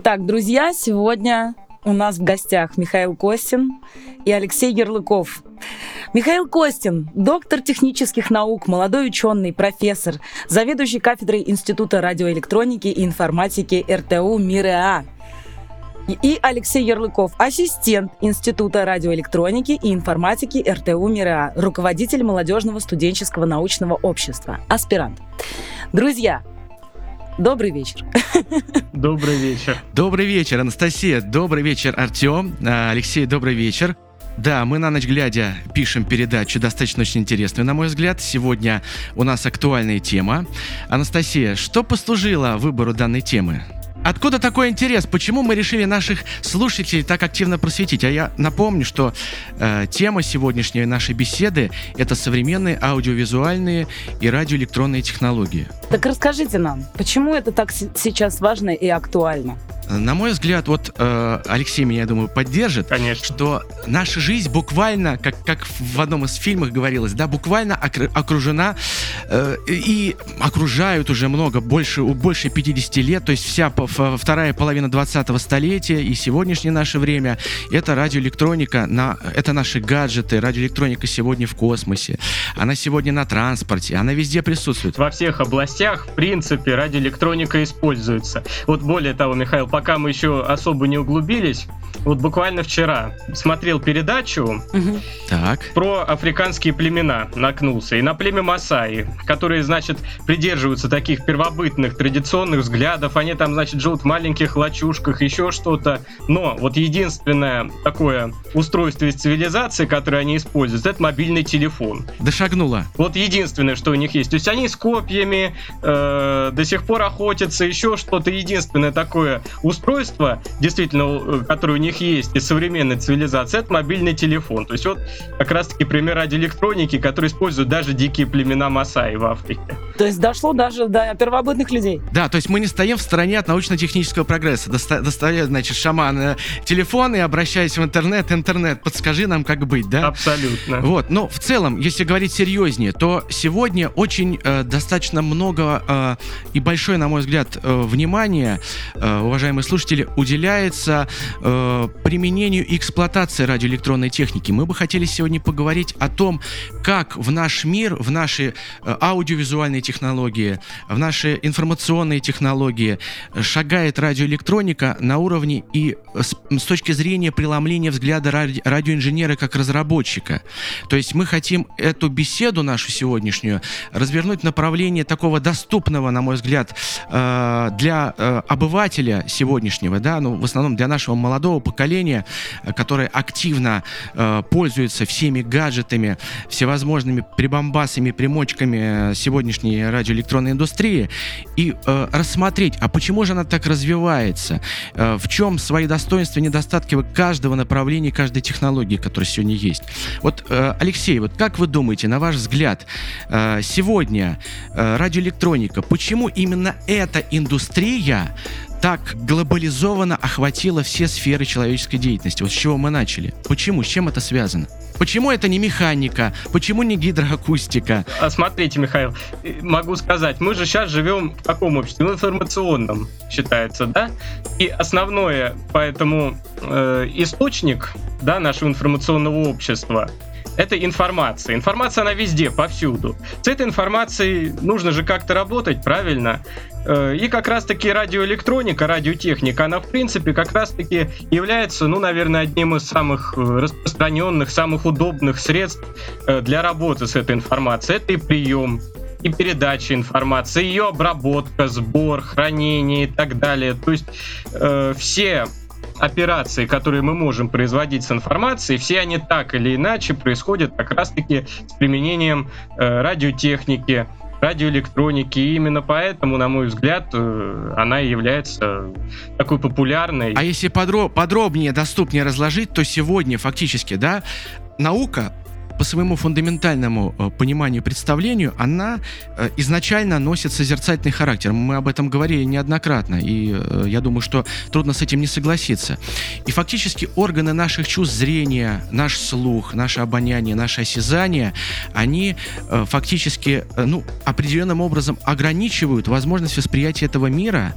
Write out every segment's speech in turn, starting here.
Итак, друзья, сегодня у нас в гостях Михаил Костин и Алексей Ярлыков. Михаил Костин, доктор технических наук, молодой ученый, профессор, заведующий кафедрой Института радиоэлектроники и информатики РТУ МИРЭА. И Алексей Ярлыков, ассистент Института радиоэлектроники и информатики РТУ МИРА, руководитель молодежного студенческого научного общества, аспирант. Друзья, Добрый вечер. Добрый вечер. Добрый вечер, Анастасия. Добрый вечер, Артем. А, Алексей, добрый вечер. Да, мы на ночь глядя пишем передачу, достаточно очень интересную, на мой взгляд. Сегодня у нас актуальная тема. Анастасия, что послужило выбору данной темы? Откуда такой интерес? Почему мы решили наших слушателей так активно просветить? А я напомню, что э, тема сегодняшней нашей беседы это современные аудиовизуальные и радиоэлектронные технологии. Так расскажите нам, почему это так сейчас важно и актуально? На мой взгляд, вот э, Алексей меня, я думаю, поддержит, Конечно. что наша жизнь буквально, как, как в одном из фильмов говорилось, да, буквально окружена э, и окружают уже много, больше, больше 50 лет, то есть вся вторая половина 20-го столетия и сегодняшнее наше время, это радиоэлектроника, на, это наши гаджеты, радиоэлектроника сегодня в космосе, она сегодня на транспорте, она везде присутствует. Во всех областях, в принципе, радиоэлектроника используется. Вот более того, Михаил, пока мы еще особо не углубились, вот буквально вчера смотрел передачу угу. так. про африканские племена, накнулся, и на племя Масаи, которые, значит, придерживаются таких первобытных традиционных взглядов, они там, значит, живут в маленьких лачушках, еще что-то, но вот единственное такое устройство из цивилизации, которое они используют, это мобильный телефон. Дошагнула. Вот единственное, что у них есть. То есть они с копьями э, до сих пор охотятся, еще что-то единственное такое устройство, действительно, э, которое у них есть из современной цивилизации, это мобильный телефон. То есть вот как раз-таки пример радиоэлектроники, который используют даже дикие племена Масаи в Африке. То есть дошло даже до первобытных людей. Да, то есть мы не стоим в стороне от научно-технического прогресса. Доста- достает, значит, шаман э, телефон и обращаясь в интернет, интернет, подскажи нам, как быть, да? Абсолютно. Вот, но в целом, если говорить серьезнее, то сегодня очень э, достаточно много э, и большое, на мой взгляд, э, внимания, э, уважаемые уважаемые слушатели, уделяется э, применению и эксплуатации радиоэлектронной техники. Мы бы хотели сегодня поговорить о том, как в наш мир, в наши э, аудиовизуальные технологии, в наши информационные технологии шагает радиоэлектроника на уровне и э, с, с точки зрения преломления взгляда ради, радиоинженера как разработчика. То есть мы хотим эту беседу нашу сегодняшнюю развернуть в направлении такого доступного, на мой взгляд, э, для э, обывателя сегодня сегодняшнего, да, ну, в основном для нашего молодого поколения, э, которое активно э, пользуется всеми гаджетами, всевозможными прибамбасами, примочками э, сегодняшней радиоэлектронной индустрии, и э, рассмотреть, а почему же она так развивается, э, в чем свои достоинства и недостатки каждого направления, каждой технологии, которая сегодня есть. Вот, э, Алексей, вот как вы думаете, на ваш взгляд, э, сегодня э, радиоэлектроника, почему именно эта индустрия так глобализованно охватила все сферы человеческой деятельности. Вот с чего мы начали. Почему? С чем это связано? Почему это не механика? Почему не гидроакустика? А смотрите, Михаил, могу сказать, мы же сейчас живем в таком обществе, в информационном, считается, да? И основное, поэтому э, источник да, нашего информационного общества это информация. Информация, она везде, повсюду. С этой информацией нужно же как-то работать, правильно? Э, и как раз-таки радиоэлектроника, радиотехника, она, в принципе, как раз-таки является, ну, наверное, одним из самых э, распространенных, самых удобных средств э, для работы с этой информацией. Это и прием, и передача информации, ее обработка, сбор, хранение и так далее. То есть э, все операции, которые мы можем производить с информацией, все они так или иначе происходят как раз-таки с применением э, радиотехники, радиоэлектроники. И именно поэтому, на мой взгляд, э, она является такой популярной. А если подро- подробнее, доступнее разложить, то сегодня фактически, да, наука по своему фундаментальному э, пониманию, представлению, она э, изначально носит созерцательный характер. Мы об этом говорили неоднократно, и э, я думаю, что трудно с этим не согласиться. И фактически органы наших чувств зрения, наш слух, наше обоняние, наше осязание, они фактически ну, определенным образом ограничивают возможность восприятия этого мира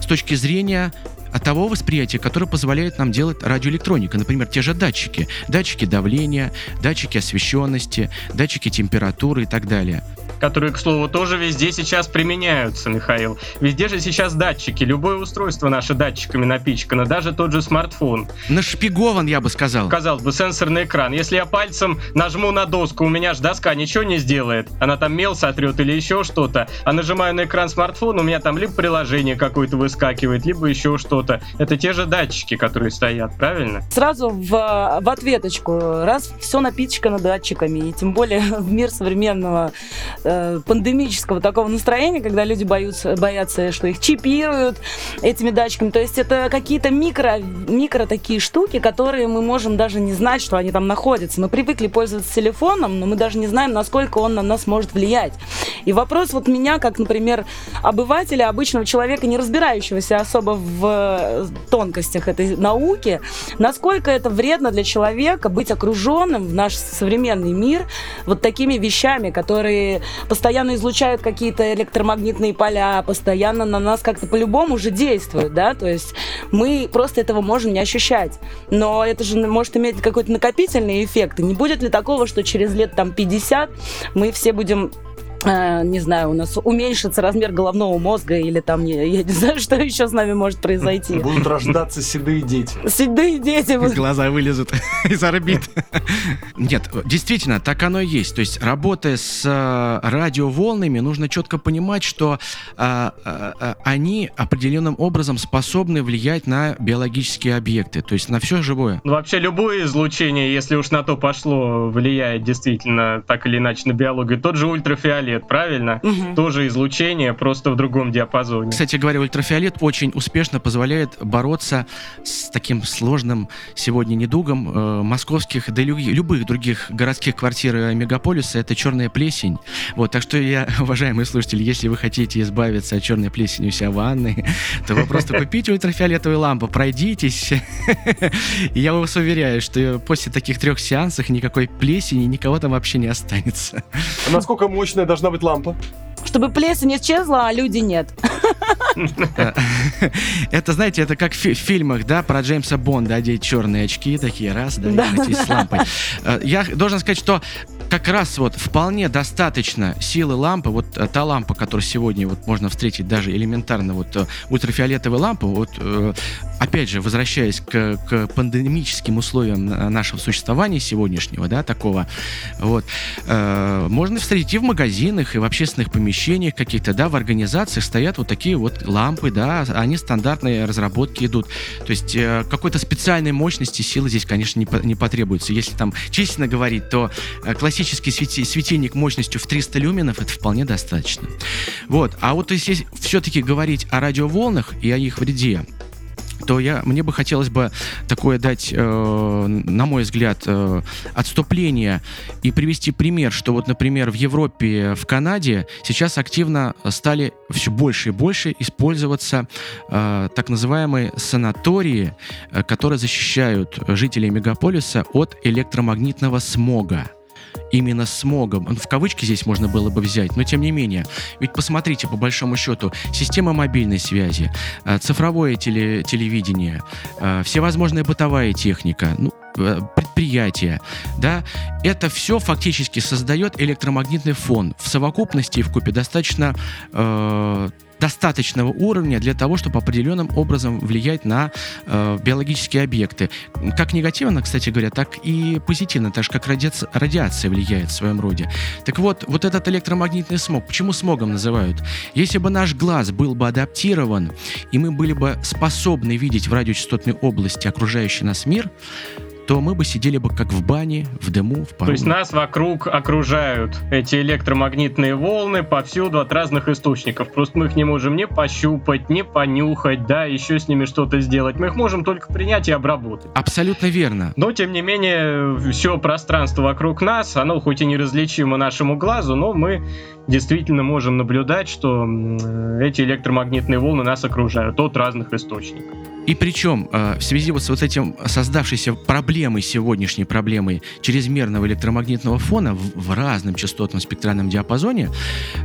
с точки зрения того восприятия, которое позволяет нам делать радиоэлектроника. Например, те же датчики. Датчики давления, датчики освещенности, датчики температуры и так далее которые, к слову, тоже везде сейчас применяются, Михаил. Везде же сейчас датчики. Любое устройство наше датчиками напичкано, даже тот же смартфон. Нашпигован, я бы сказал. Казалось бы, сенсорный экран. Если я пальцем нажму на доску, у меня же доска ничего не сделает. Она там мел сотрет или еще что-то. А нажимаю на экран смартфона, у меня там либо приложение какое-то выскакивает, либо еще что-то. Это те же датчики, которые стоят, правильно? Сразу в, в ответочку. Раз все напичкано датчиками, и тем более в мир современного э, пандемического такого настроения, когда люди боятся, боятся, что их чипируют этими датчиками. То есть это какие-то микро, микро такие штуки, которые мы можем даже не знать, что они там находятся. Мы привыкли пользоваться телефоном, но мы даже не знаем, насколько он на нас может влиять. И вопрос вот меня, как, например, обывателя, обычного человека, не разбирающегося особо в э, тонкостях этой науки, насколько это вредно для человека быть окруженным в наш современный мир вот такими вещами, которые постоянно излучают какие-то электромагнитные поля, постоянно на нас как-то по-любому уже действуют, да, то есть мы просто этого можем не ощущать. Но это же может иметь какой-то накопительный эффект. И не будет ли такого, что через лет там 50 мы все будем не знаю, у нас уменьшится размер головного мозга или там, я, я не знаю, что еще с нами может произойти. Будут рождаться седые дети. Седые дети. Глаза вылезут из орбит. Нет, действительно, так оно и есть. То есть, работая с э, радиоволнами, нужно четко понимать, что а, а, они определенным образом способны влиять на биологические объекты, то есть на все живое. Ну, вообще, любое излучение, если уж на то пошло, влияет действительно так или иначе на биологию. Тот же ультрафиолет ультрафиолет, правильно? Угу. Тоже излучение, просто в другом диапазоне. Кстати говоря, ультрафиолет очень успешно позволяет бороться с таким сложным сегодня недугом э, московских, да и любых других городских квартир и мегаполиса. Это черная плесень. Вот, так что я, уважаемые слушатели, если вы хотите избавиться от черной плесени у себя в ванной, то вы просто купите ультрафиолетовую лампу, пройдитесь. И я вас уверяю, что после таких трех сеансов никакой плесени никого там вообще не останется. Насколько мощная должна должна быть лампа? Чтобы плесень исчезла, а люди нет. Это, знаете, это как в фильмах, да, про Джеймса Бонда одеть черные очки, такие раз, да, с лампой. Э, я должен сказать, что как раз вот вполне достаточно силы лампы, вот э, та лампа, которую сегодня вот можно встретить даже элементарно, вот э, ультрафиолетовая лампа, вот опять же, возвращаясь к, к пандемическим условиям нашего существования сегодняшнего, да, такого, вот, можно встретить и в магазинах, и в общественных помещениях каких-то, да, в организациях стоят вот такие вот лампы, да, они стандартные разработки идут. То есть э, какой-то специальной мощности силы здесь, конечно, не, по, не потребуется. Если там честно говорить, то э, классический свети, светильник мощностью в 300 люменов это вполне достаточно. Вот. А вот если все-таки говорить о радиоволнах и о их вреде, то я, мне бы хотелось бы такое дать, э, на мой взгляд, э, отступление и привести пример, что вот, например, в Европе, в Канаде сейчас активно стали все больше и больше использоваться э, так называемые санатории, э, которые защищают жителей мегаполиса от электромагнитного смога именно смогом. В кавычки здесь можно было бы взять, но тем не менее. Ведь посмотрите, по большому счету, система мобильной связи, э, цифровое теле, телевидение, э, всевозможная бытовая техника, ну, э, предприятия, да, это все фактически создает электромагнитный фон. В совокупности и в купе достаточно э, достаточного уровня для того, чтобы определенным образом влиять на э, биологические объекты. Как негативно, кстати говоря, так и позитивно, так же как радиация, радиация влияет в своем роде. Так вот, вот этот электромагнитный смог, почему смогом называют? Если бы наш глаз был бы адаптирован, и мы были бы способны видеть в радиочастотной области окружающий нас мир, то мы бы сидели бы как в бане, в дыму, в пару. То есть нас вокруг окружают эти электромагнитные волны повсюду от разных источников. Просто мы их не можем не пощупать, не понюхать, да, еще с ними что-то сделать. Мы их можем только принять и обработать. Абсолютно верно. Но, тем не менее, все пространство вокруг нас, оно хоть и неразличимо нашему глазу, но мы действительно можем наблюдать, что эти электромагнитные волны нас окружают от разных источников. И причем э, в связи вот с вот этим создавшейся проблемой, сегодняшней проблемой чрезмерного электромагнитного фона в, в разном частотном спектральном диапазоне,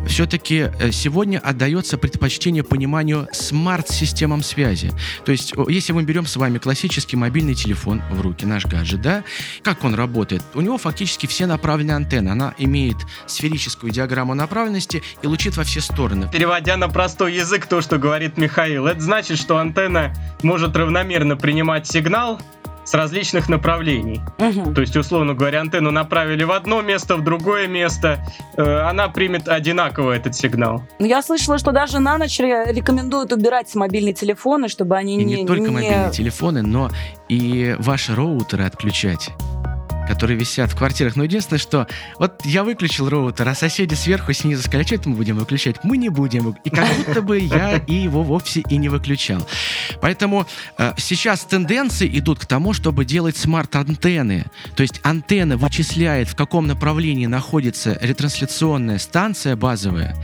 все-таки э, сегодня отдается предпочтение пониманию смарт-системам связи. То есть, если мы берем с вами классический мобильный телефон в руки, наш гаджет, да, как он работает? У него фактически все направленные антенны. Она имеет сферическую диаграмму направленности и лучит во все стороны. Переводя на простой язык то, что говорит Михаил, это значит, что антенна может равномерно принимать сигнал, с различных направлений. Угу. То есть, условно говоря, антенну направили в одно место, в другое место, э, она примет одинаково этот сигнал. Ну, я слышала, что даже на ночь рекомендуют убирать мобильные телефоны, чтобы они и не... не только не... мобильные телефоны, но и ваши роутеры отключать которые висят в квартирах. Но единственное, что вот я выключил роутер, а соседи сверху, снизу сказали, что это мы будем выключать? Мы не будем. И как будто бы я и его вовсе и не выключал. Поэтому э, сейчас тенденции идут к тому, чтобы делать смарт-антенны. То есть антенна вычисляет, в каком направлении находится ретрансляционная станция базовая,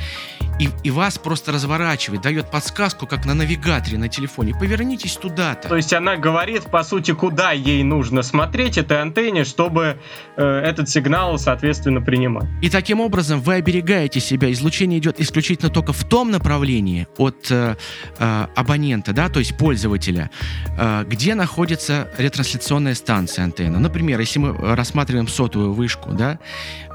и, и вас просто разворачивает, дает подсказку, как на навигаторе на телефоне. Повернитесь туда-то. То есть она говорит, по сути, куда ей нужно смотреть этой антенне, чтобы э, этот сигнал, соответственно, принимать. И таким образом вы оберегаете себя. Излучение идет исключительно только в том направлении от э, э, абонента, да, то есть пользователя, э, где находится ретрансляционная станция антенны. Например, если мы рассматриваем сотовую вышку, да,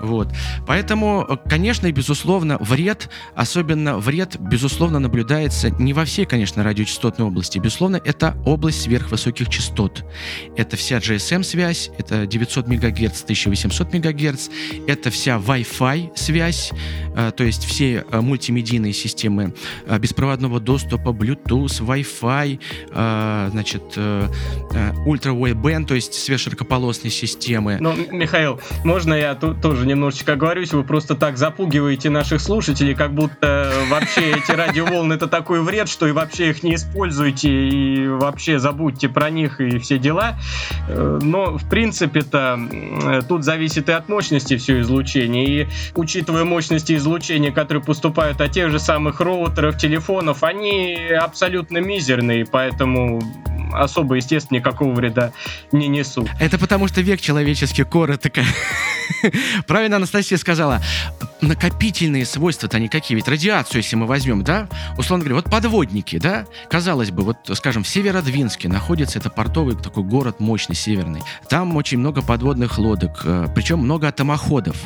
вот. Поэтому, конечно и безусловно, вред, особенно вред, безусловно, наблюдается не во всей, конечно, радиочастотной области. Безусловно, это область сверхвысоких частот. Это вся GSM-связь, это 900 МГц, 1800 МГц, это вся Wi-Fi связь, э, то есть все э, мультимедийные системы э, беспроводного доступа, Bluetooth, Wi-Fi, значит, ультра wideband, то есть сверхширокополосные системы. Ну, Михаил, можно я тут тоже немножечко оговорюсь, вы просто так запугиваете наших слушателей, как будто вообще эти радиоволны это такой вред, что и вообще их не используйте, и вообще забудьте про них и все дела. Э, но, в принципе-то, тут зависит и от мощности все излучение. И учитывая мощности излучения, которые поступают от тех же самых роутеров, телефонов, они абсолютно мизерные, поэтому особо, естественно, никакого вреда не несут. Это потому, что век человеческий коротко. Правильно Анастасия сказала. Накопительные свойства-то они какие? Ведь радиацию, если мы возьмем, да, условно говоря, вот подводники, да, казалось бы, вот, скажем, в Северодвинске находится это портовый такой город мощный, северный. Там очень много подводных лодок, э, причем много атомоходов.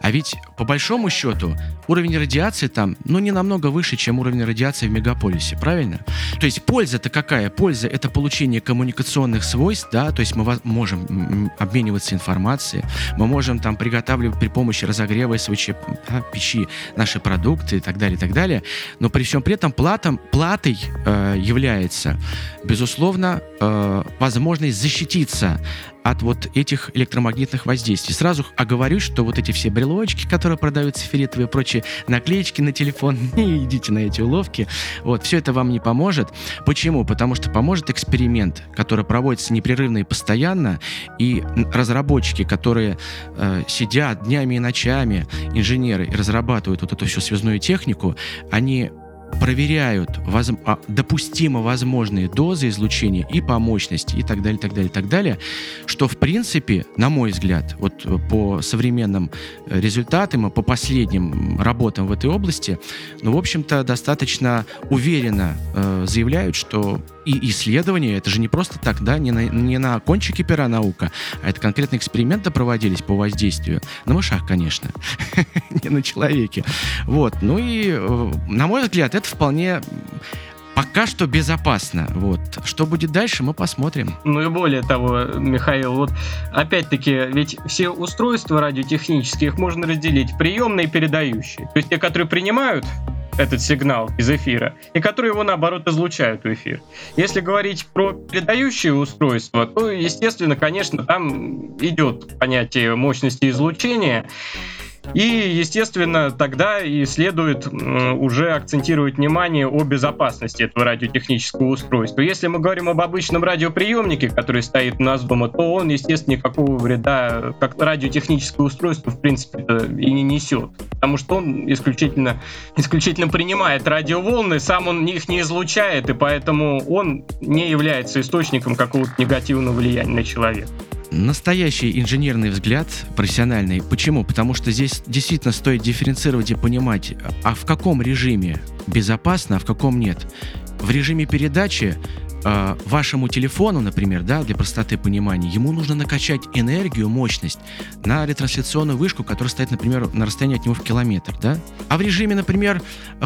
А ведь, по большому счету, уровень радиации там, ну, не намного выше, чем уровень радиации в мегаполисе, правильно? То есть польза-то какая? Польза — это получение коммуникационных свойств, да, то есть мы можем обмениваться информацией, мы можем там приготавливать при помощи разогрева свечи, да, печи наши продукты и так далее, и так далее. Но при всем при этом платом, платой э, является, безусловно, э, возможность защититься от вот этих электромагнитных воздействий. Сразу оговорюсь, что вот эти все брелочки, которые продаются фиолетовые и прочие наклеечки на телефон, не идите на эти уловки. Вот, все это вам не поможет. Почему? Потому что поможет эксперимент, который проводится непрерывно и постоянно, и разработчики, которые э, сидят днями и ночами, инженеры, и разрабатывают вот эту всю связную технику, они проверяют воз... А, допустимо возможные дозы излучения и по мощности и так далее, так далее, так далее, что в принципе, на мой взгляд, вот по современным э, результатам и по последним работам в этой области, ну, в общем-то, достаточно уверенно э, заявляют, что и исследования, это же не просто так, да, не на, не на кончике пера наука, а это конкретные эксперименты проводились по воздействию. На мышах, конечно, не на человеке. Вот, ну и, э, на мой взгляд, это вполне пока что безопасно. Вот. Что будет дальше, мы посмотрим. Ну и более того, Михаил, вот опять-таки, ведь все устройства радиотехнические, их можно разделить приемные и передающие. То есть те, которые принимают этот сигнал из эфира, и которые его, наоборот, излучают в эфир. Если говорить про передающие устройства, то, естественно, конечно, там идет понятие мощности излучения, И, естественно, тогда и следует уже акцентировать внимание о безопасности этого радиотехнического устройства. Если мы говорим об обычном радиоприемнике, который стоит у нас дома, то он, естественно, никакого вреда как радиотехническое устройство, в принципе, и не несет. Потому что он исключительно, исключительно принимает радиоволны, сам он их не излучает, и поэтому он не является источником какого-то негативного влияния на человека настоящий инженерный взгляд, профессиональный. Почему? Потому что здесь действительно стоит дифференцировать и понимать, а в каком режиме безопасно, а в каком нет. В режиме передачи э, вашему телефону, например, да, для простоты понимания, ему нужно накачать энергию, мощность на ретрансляционную вышку, которая стоит, например, на расстоянии от него в километр, да. А в режиме, например,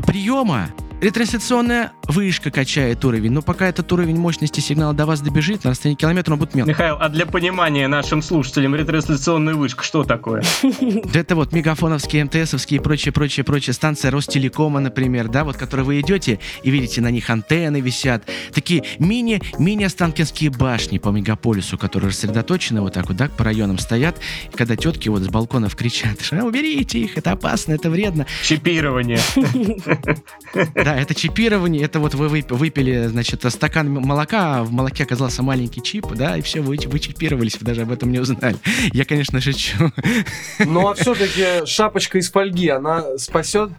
приема ретрансляционная вышка качает уровень, но пока этот уровень мощности сигнала до вас добежит, на расстоянии километра он будет мелкий. Михаил, а для понимания нашим слушателям ретрансляционная вышка что такое? Это вот мегафоновские, МТСовские и прочее, прочее, прочее станции Ростелекома, например, да, вот, которые вы идете и видите, на них антенны висят, такие мини, мини-останкинские башни по мегаполису, которые рассредоточены вот так вот, да, по районам стоят, и когда тетки вот с балконов кричат, уберите их, это опасно, это вредно. Чипирование. Да, да, это чипирование, это вот вы выпили, значит, стакан молока, а в молоке оказался маленький чип, да, и все, вы, вы чипировались, вы даже об этом не узнали. Я, конечно, шучу. Ну, а все-таки шапочка из фольги, она спасет?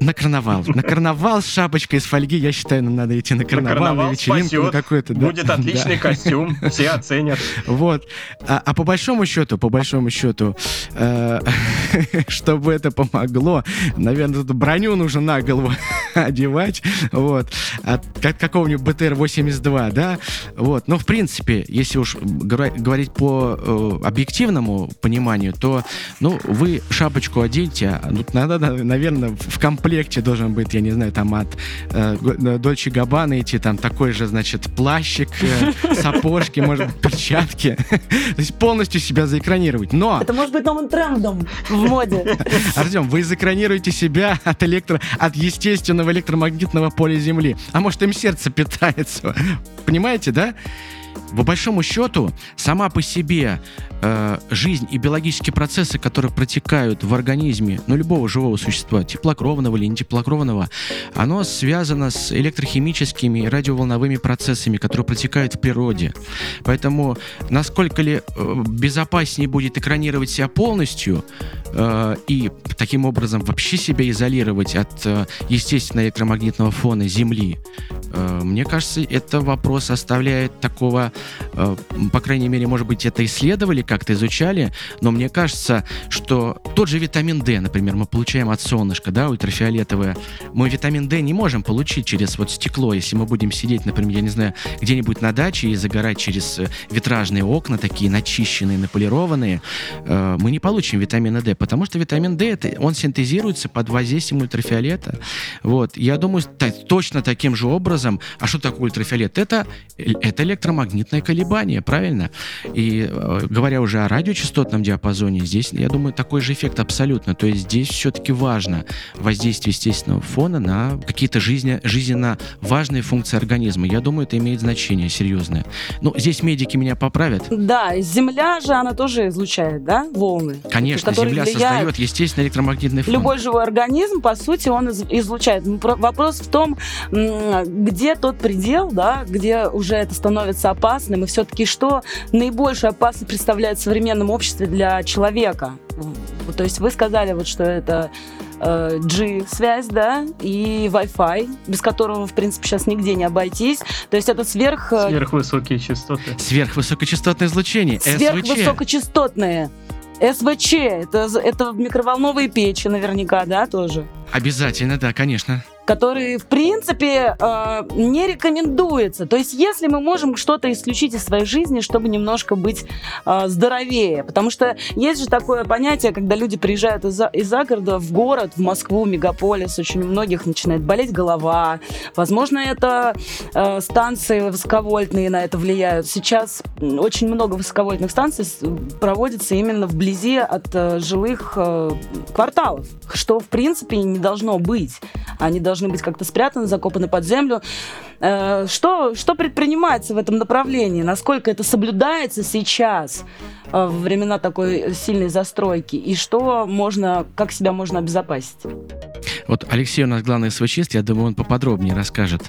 На карнавал. На карнавал с шапочкой из фольги, я считаю, нам надо идти на карнавал, на, карнавал на вечеринку. Да. Будет отличный да. костюм, все оценят. Вот. А, а по большому счету, по большому счету, э, чтобы это помогло, наверное, тут броню нужно на голову одевать, вот, от как, какого-нибудь БТР-82, да, вот. Но, в принципе, если уж говорить по э, объективному пониманию, то, ну, вы шапочку оденьте, а, ну, надо, наверное, в комплекте должен быть, я не знаю, там от э, Дольче Габбана идти, там такой же, значит, плащик, э, сапожки, может быть, перчатки, то есть полностью себя заэкранировать, но... Это может быть новым трендом в моде. Артем, вы заэкранируете себя от электро, от естественного электромагнитного поля Земли. А может, им сердце питается. Понимаете, да? По большому счету, сама по себе э, жизнь и биологические процессы, которые протекают в организме, ну, любого живого существа, теплокровного или не теплокровного, оно связано с электрохимическими и радиоволновыми процессами, которые протекают в природе. Поэтому насколько ли э, безопаснее будет экранировать себя полностью и таким образом вообще себя изолировать от э, естественного электромагнитного фона Земли, э, мне кажется, это вопрос оставляет такого Э, по крайней мере, может быть, это исследовали, как-то изучали, но мне кажется, что тот же витамин D, например, мы получаем от солнышка, да, ультрафиолетовое, мы витамин D не можем получить через вот стекло, если мы будем сидеть, например, я не знаю, где-нибудь на даче и загорать через э, витражные окна, такие начищенные, наполированные, э, мы не получим витамина D, потому что витамин D, это, он синтезируется под воздействием ультрафиолета. Вот. Я думаю, точно таким же образом, а что такое ультрафиолет? Это, это электромагнитное колебание, правильно? И э, говоря уже о радиочастотном диапазоне, здесь, я думаю, такой же эффект абсолютно. То есть здесь все-таки важно воздействие естественного фона на какие-то жизни, жизненно важные функции организма. Я думаю, это имеет значение серьезное. Ну, здесь медики меня поправят. Да, Земля же, она тоже излучает, да, волны? Конечно, Земля создает естественный электромагнитный фон. Любой живой организм, по сути, он излучает. Вопрос в том, где тот предел, да, где уже это становится опасным, и все-таки что наибольшую опасность представляет в современном обществе для человека? То есть вы сказали, вот, что это э, G-связь, да, и Wi-Fi, без которого, в принципе, сейчас нигде не обойтись. То есть это сверх... Э, Сверхвысокие частоты. Сверхвысокочастотное излучение, Сверхвысокочастотные. СВЧ, это, это микроволновые печи наверняка, да, тоже? Обязательно, да, конечно который, в принципе, э, не рекомендуется. То есть, если мы можем что-то исключить из своей жизни, чтобы немножко быть э, здоровее. Потому что есть же такое понятие, когда люди приезжают из-за из города в город, в Москву, мегаполис, очень у многих начинает болеть голова. Возможно, это э, станции высоковольтные на это влияют. Сейчас очень много высоковольтных станций проводится именно вблизи от э, жилых э, кварталов, что, в принципе, не должно быть. Они должны должны быть как-то спрятаны, закопаны под землю. Э, что, что предпринимается в этом направлении? Насколько это соблюдается сейчас э, во времена такой сильной застройки? И что можно, как себя можно обезопасить? Вот Алексей у нас главный СВЧист, я думаю, он поподробнее расскажет.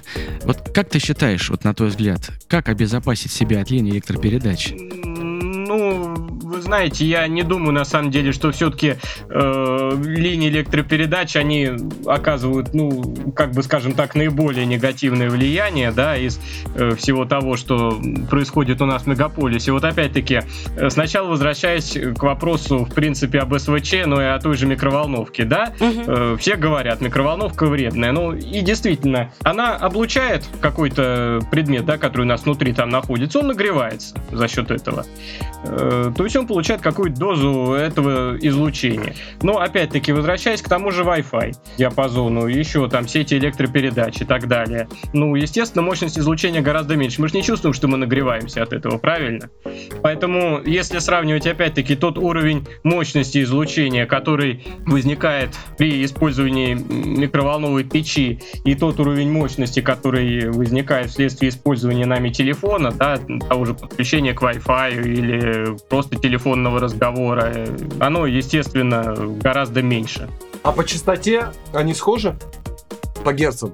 Вот как ты считаешь, вот на твой взгляд, как обезопасить себя от линии электропередач? Ну, вы знаете, я не думаю на самом деле, что все-таки э, линии электропередач, они оказывают, ну, как бы скажем так, наиболее негативное влияние, да, из э, всего того, что происходит у нас в мегаполисе. Вот опять-таки, э, сначала возвращаясь к вопросу, в принципе, об СВЧ, но и о той же микроволновке, да, Мгм. э, все говорят, микроволновка вредная. Ну, и действительно, она облучает какой-то предмет, да, который у нас внутри там находится, он нагревается за счет этого. Э, То есть он получает какую-то дозу этого излучения. Но, опять-таки, возвращаясь к тому же Wi-Fi диапазону, еще там сети электропередач и так далее. Ну, естественно, мощность излучения гораздо меньше. Мы же не чувствуем, что мы нагреваемся от этого, правильно? Поэтому, если сравнивать, опять-таки, тот уровень мощности излучения, который возникает при использовании микроволновой печи, и тот уровень мощности, который возникает вследствие использования нами телефона, да, того же подключения к Wi-Fi или просто телефонного разговора, э, оно, естественно, гораздо меньше. А по частоте они схожи? По герцам?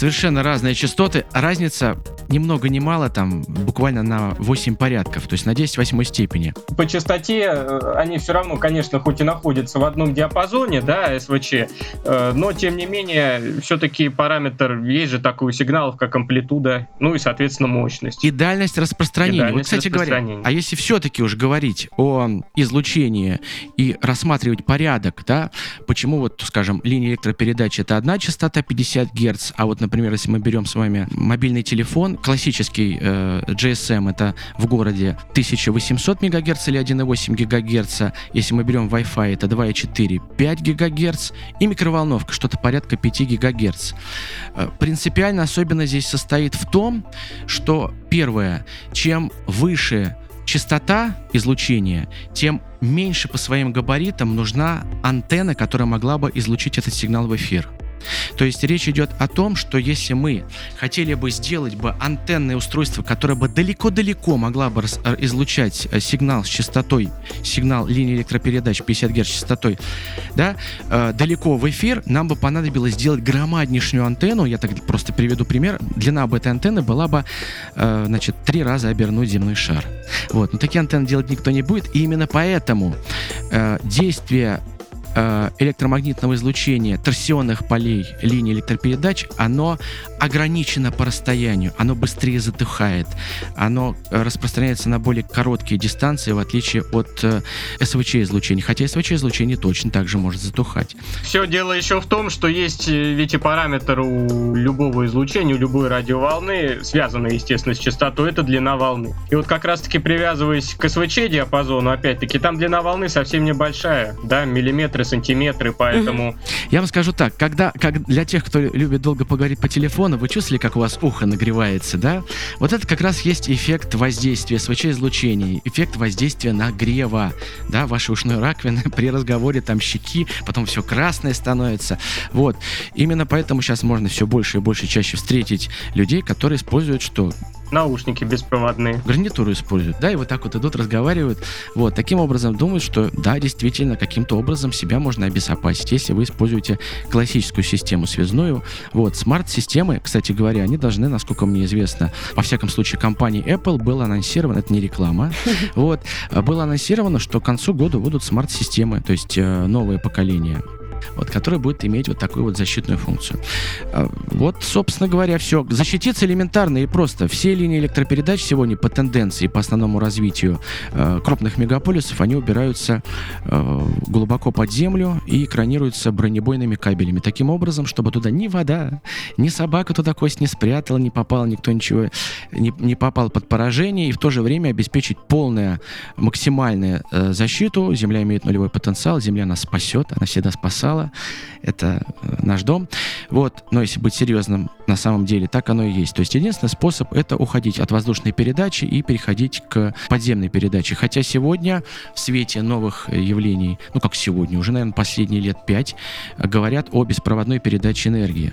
Совершенно разные частоты. Разница ни много ни мало, там буквально на 8 порядков, то есть на 10 восьмой степени. По частоте э, они все равно, конечно, хоть и находятся в одном диапазоне, да, СВЧ, э, но тем не менее, все-таки параметр, есть же такой у сигналов, как амплитуда, ну и, соответственно, мощность. И дальность распространения. И вот, дальность кстати говоря, распространения. а если все-таки уж говорить о излучении и рассматривать порядок, да, почему вот, скажем, линия электропередачи это одна частота 50 Гц, а вот, например, если мы берем с вами мобильный телефон, классический э, GSM это в городе 1800 МГц или 1,8 ГГц, если мы берем Wi-Fi это 2,4, 5 ГГц и микроволновка что-то порядка 5 ГГц. Э, Принципиальная особенность здесь состоит в том, что первое, чем выше частота излучения, тем меньше по своим габаритам нужна антенна, которая могла бы излучить этот сигнал в эфир. То есть речь идет о том, что если мы хотели бы сделать бы антенное устройство, которое бы далеко-далеко могла бы э, излучать э, сигнал с частотой, сигнал линии электропередач 50 Гц частотой, да, э, далеко в эфир, нам бы понадобилось сделать громаднейшую антенну, я так просто приведу пример, длина бы этой антенны была бы, значит, три раза обернуть земной шар. Вот, но такие антенны делать никто не будет, и именно поэтому действие электромагнитного излучения торсионных полей линий электропередач, оно ограничено по расстоянию, оно быстрее затухает, оно э, распространяется на более короткие дистанции, в отличие от э, СВЧ излучения. Хотя СВЧ излучение точно так же может затухать. Все дело еще в том, что есть э, ведь и параметр у любого излучения, у любой радиоволны, связанный, естественно, с частотой, это длина волны. И вот как раз-таки привязываясь к СВЧ диапазону, опять-таки, там длина волны совсем небольшая, да, миллиметры, сантиметры, поэтому Я вам скажу так, когда, как для тех, кто любит долго поговорить по телефону, вы чувствовали, как у вас ухо нагревается, да? Вот это как раз есть эффект воздействия СВЧ-излучений, эффект воздействия нагрева, да, вашей ушной раковины при разговоре, там щеки, потом все красное становится. Вот. Именно поэтому сейчас можно все больше и больше чаще встретить людей, которые используют что? Наушники беспроводные. гарнитуру используют, да, и вот так вот идут, разговаривают, вот, таким образом думают, что, да, действительно, каким-то образом себя можно обезопасить, если вы используете классическую систему связную, вот, смарт-системы, кстати говоря, они должны, насколько мне известно, во всяком случае, компании Apple было анонсировано, это не реклама, вот, было анонсировано, что к концу года будут смарт-системы, то есть э, новое поколение вот, который будет иметь вот такую вот защитную функцию. А, Вот, собственно говоря, все. Защититься элементарно и просто. Все линии электропередач сегодня по тенденции, по основному развитию э, крупных мегаполисов, они убираются э, глубоко под землю и экранируются бронебойными кабелями. Таким образом, чтобы туда ни вода, ни собака туда кость не спрятала, не попал никто ничего, не, не попал под поражение, и в то же время обеспечить полную максимальную э, защиту. Земля имеет нулевой потенциал, Земля нас спасет, она всегда спасала. Это э, наш дом. Вот, но если быть серьезным, на самом деле так оно и есть. То есть единственный способ это уходить от воздушной передачи и переходить к подземной передаче. Хотя сегодня в свете новых э, явлений, ну как сегодня, уже, наверное, последние лет пять, говорят о беспроводной передаче энергии.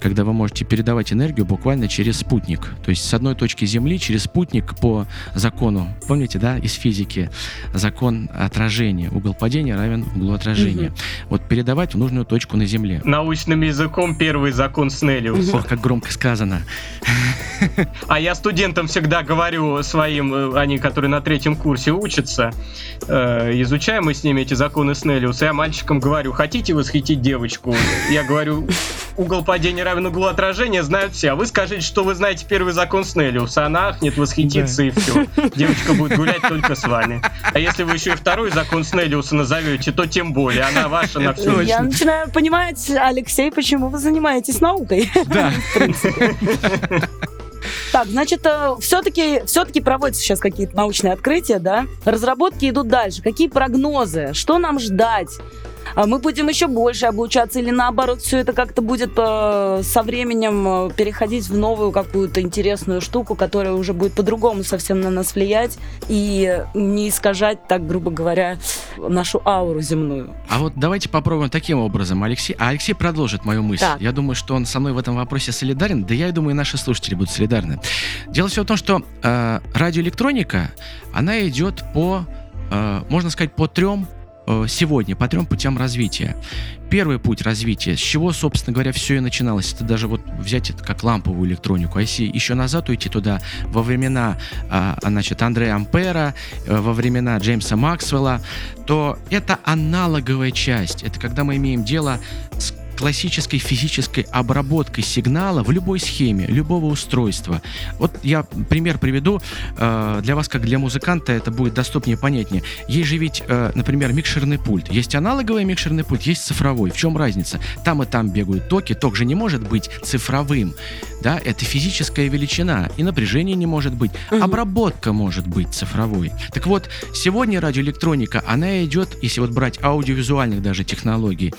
Когда вы можете передавать энергию буквально через спутник. То есть с одной точки Земли через спутник по закону, помните, да, из физики, закон отражения. Угол падения равен углу отражения. Угу. Вот передавать в нужную точку на Земле. Научным языком первый закон Снеллиуса. Ох, как громко сказано. А я студентам всегда говорю своим, э, они, которые на третьем курсе учатся, э, изучаем мы с ними эти законы Снеллиуса, я мальчикам говорю, хотите восхитить девочку? Я говорю, угол падения равен углу отражения, знают все. А вы скажите, что вы знаете первый закон Снеллиуса. Она ахнет, восхитится да. и все. Девочка будет гулять только с вами. А если вы еще и второй закон Снеллиуса назовете, то тем более. Она ваша на всю Я начинаю понимать, Алексей, почему вы занимаетесь наукой. Да. Так, значит, все-таки все проводятся сейчас какие-то научные открытия, да? Разработки идут дальше. Какие прогнозы? Что нам ждать? А мы будем еще больше облучаться или наоборот все это как-то будет э, со временем э, переходить в новую какую-то интересную штуку, которая уже будет по-другому совсем на нас влиять и не искажать, так грубо говоря, нашу ауру земную. А вот давайте попробуем таким образом. Алексей, а Алексей продолжит мою мысль. Так. Я думаю, что он со мной в этом вопросе солидарен, да я и думаю, наши слушатели будут солидарны. Дело все в том, что э, радиоэлектроника, она идет по, э, можно сказать, по трем сегодня по трем путям развития. Первый путь развития, с чего, собственно говоря, все и начиналось, это даже вот взять это как ламповую электронику. А если еще назад уйти туда, во времена, а, значит, Андрея Ампера, э, во времена Джеймса Максвелла, то это аналоговая часть. Это когда мы имеем дело с классической физической обработкой сигнала в любой схеме, любого устройства. Вот я пример приведу э, для вас, как для музыканта, это будет доступнее, понятнее. Есть же ведь, э, например, микшерный пульт. Есть аналоговый микшерный пульт, есть цифровой. В чем разница? Там и там бегают токи. Ток же не может быть цифровым. Да, это физическая величина, и напряжение не может быть. Обработка может быть цифровой. Так вот, сегодня радиоэлектроника, она идет, если вот брать аудиовизуальных даже технологий,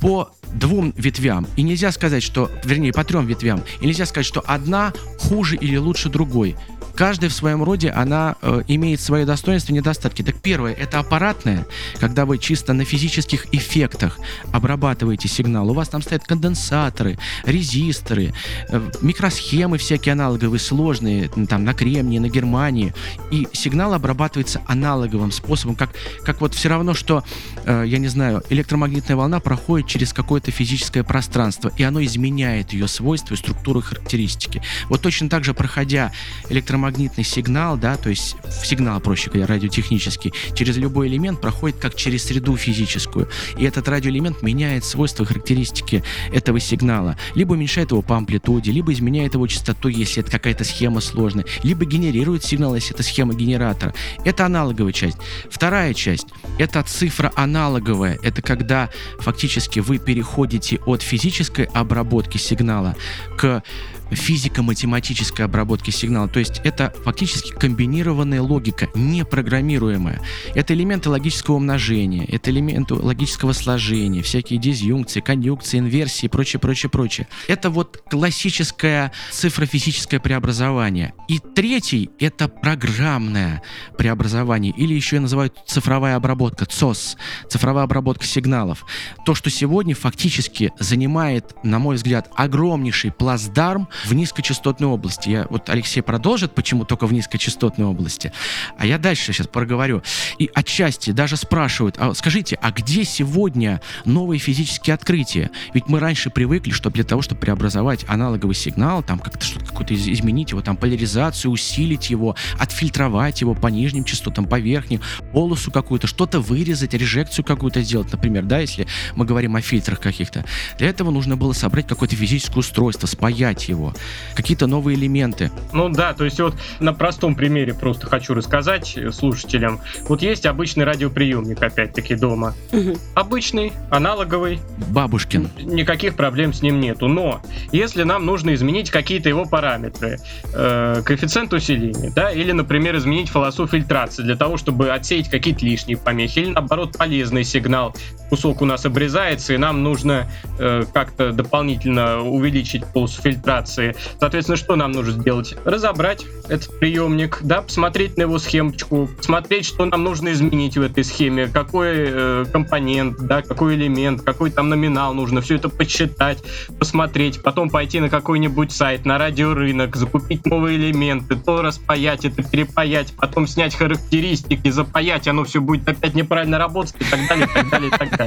по двум ветвям. И нельзя сказать, что, вернее, по трем ветвям. И нельзя сказать, что одна хуже или лучше другой каждая в своем роде, она э, имеет свои достоинства и недостатки. Так первое, это аппаратное, когда вы чисто на физических эффектах обрабатываете сигнал. У вас там стоят конденсаторы, резисторы, э, микросхемы всякие аналоговые, сложные, там на Кремнии, на Германии. И сигнал обрабатывается аналоговым способом, как, как вот все равно, что, э, я не знаю, электромагнитная волна проходит через какое-то физическое пространство, и оно изменяет ее свойства, структуру, характеристики. Вот точно так же, проходя электромагнитную электромагнитный сигнал, да, то есть сигнал, проще говоря, радиотехнический, через любой элемент проходит как через среду физическую. И этот радиоэлемент меняет свойства, характеристики этого сигнала. Либо уменьшает его по амплитуде, либо изменяет его частоту, если это какая-то схема сложная, либо генерирует сигнал, если это схема генератора. Это аналоговая часть. Вторая часть — это цифра аналоговая. Это когда фактически вы переходите от физической обработки сигнала к физико-математической обработки сигнала. То есть это фактически комбинированная логика, непрограммируемая. Это элементы логического умножения, это элементы логического сложения, всякие дизъюнкции, конъюнкции, инверсии и прочее, прочее, прочее. Это вот классическое цифрофизическое преобразование. И третий — это программное преобразование, или еще и называют цифровая обработка, ЦОС, цифровая обработка сигналов. То, что сегодня фактически занимает, на мой взгляд, огромнейший плацдарм в низкочастотной области. Я, вот Алексей продолжит, почему только в низкочастотной области, а я дальше сейчас проговорю. И отчасти даже спрашивают, а скажите, а где сегодня новые физические открытия? Ведь мы раньше привыкли, что для того, чтобы преобразовать аналоговый сигнал, там как-то что-то какое-то изменить его, там поляризацию, усилить его, отфильтровать его по нижним частотам, по верхним, полосу какую-то, что-то вырезать, режекцию какую-то сделать, например, да, если мы говорим о фильтрах каких-то. Для этого нужно было собрать какое-то физическое устройство, спаять его его, какие-то новые элементы. Ну да, то есть вот на простом примере просто хочу рассказать слушателям. Вот есть обычный радиоприемник, опять-таки, дома. Угу. Обычный, аналоговый. Бабушкин. Никаких проблем с ним нету. Но если нам нужно изменить какие-то его параметры, э, коэффициент усиления, да, или, например, изменить философию фильтрации для того, чтобы отсеять какие-то лишние помехи, или наоборот полезный сигнал, кусок у нас обрезается, и нам нужно э, как-то дополнительно увеличить полосу фильтрации. Соответственно, что нам нужно сделать? Разобрать этот приемник, да, посмотреть на его схемочку, посмотреть, что нам нужно изменить в этой схеме, какой э, компонент, да, какой элемент, какой там номинал нужно, все это посчитать, посмотреть, потом пойти на какой-нибудь сайт, на радиорынок, закупить новые элементы, то распаять это, перепаять, потом снять характеристики, запаять, оно все будет опять неправильно работать и так далее, и так далее, и так далее.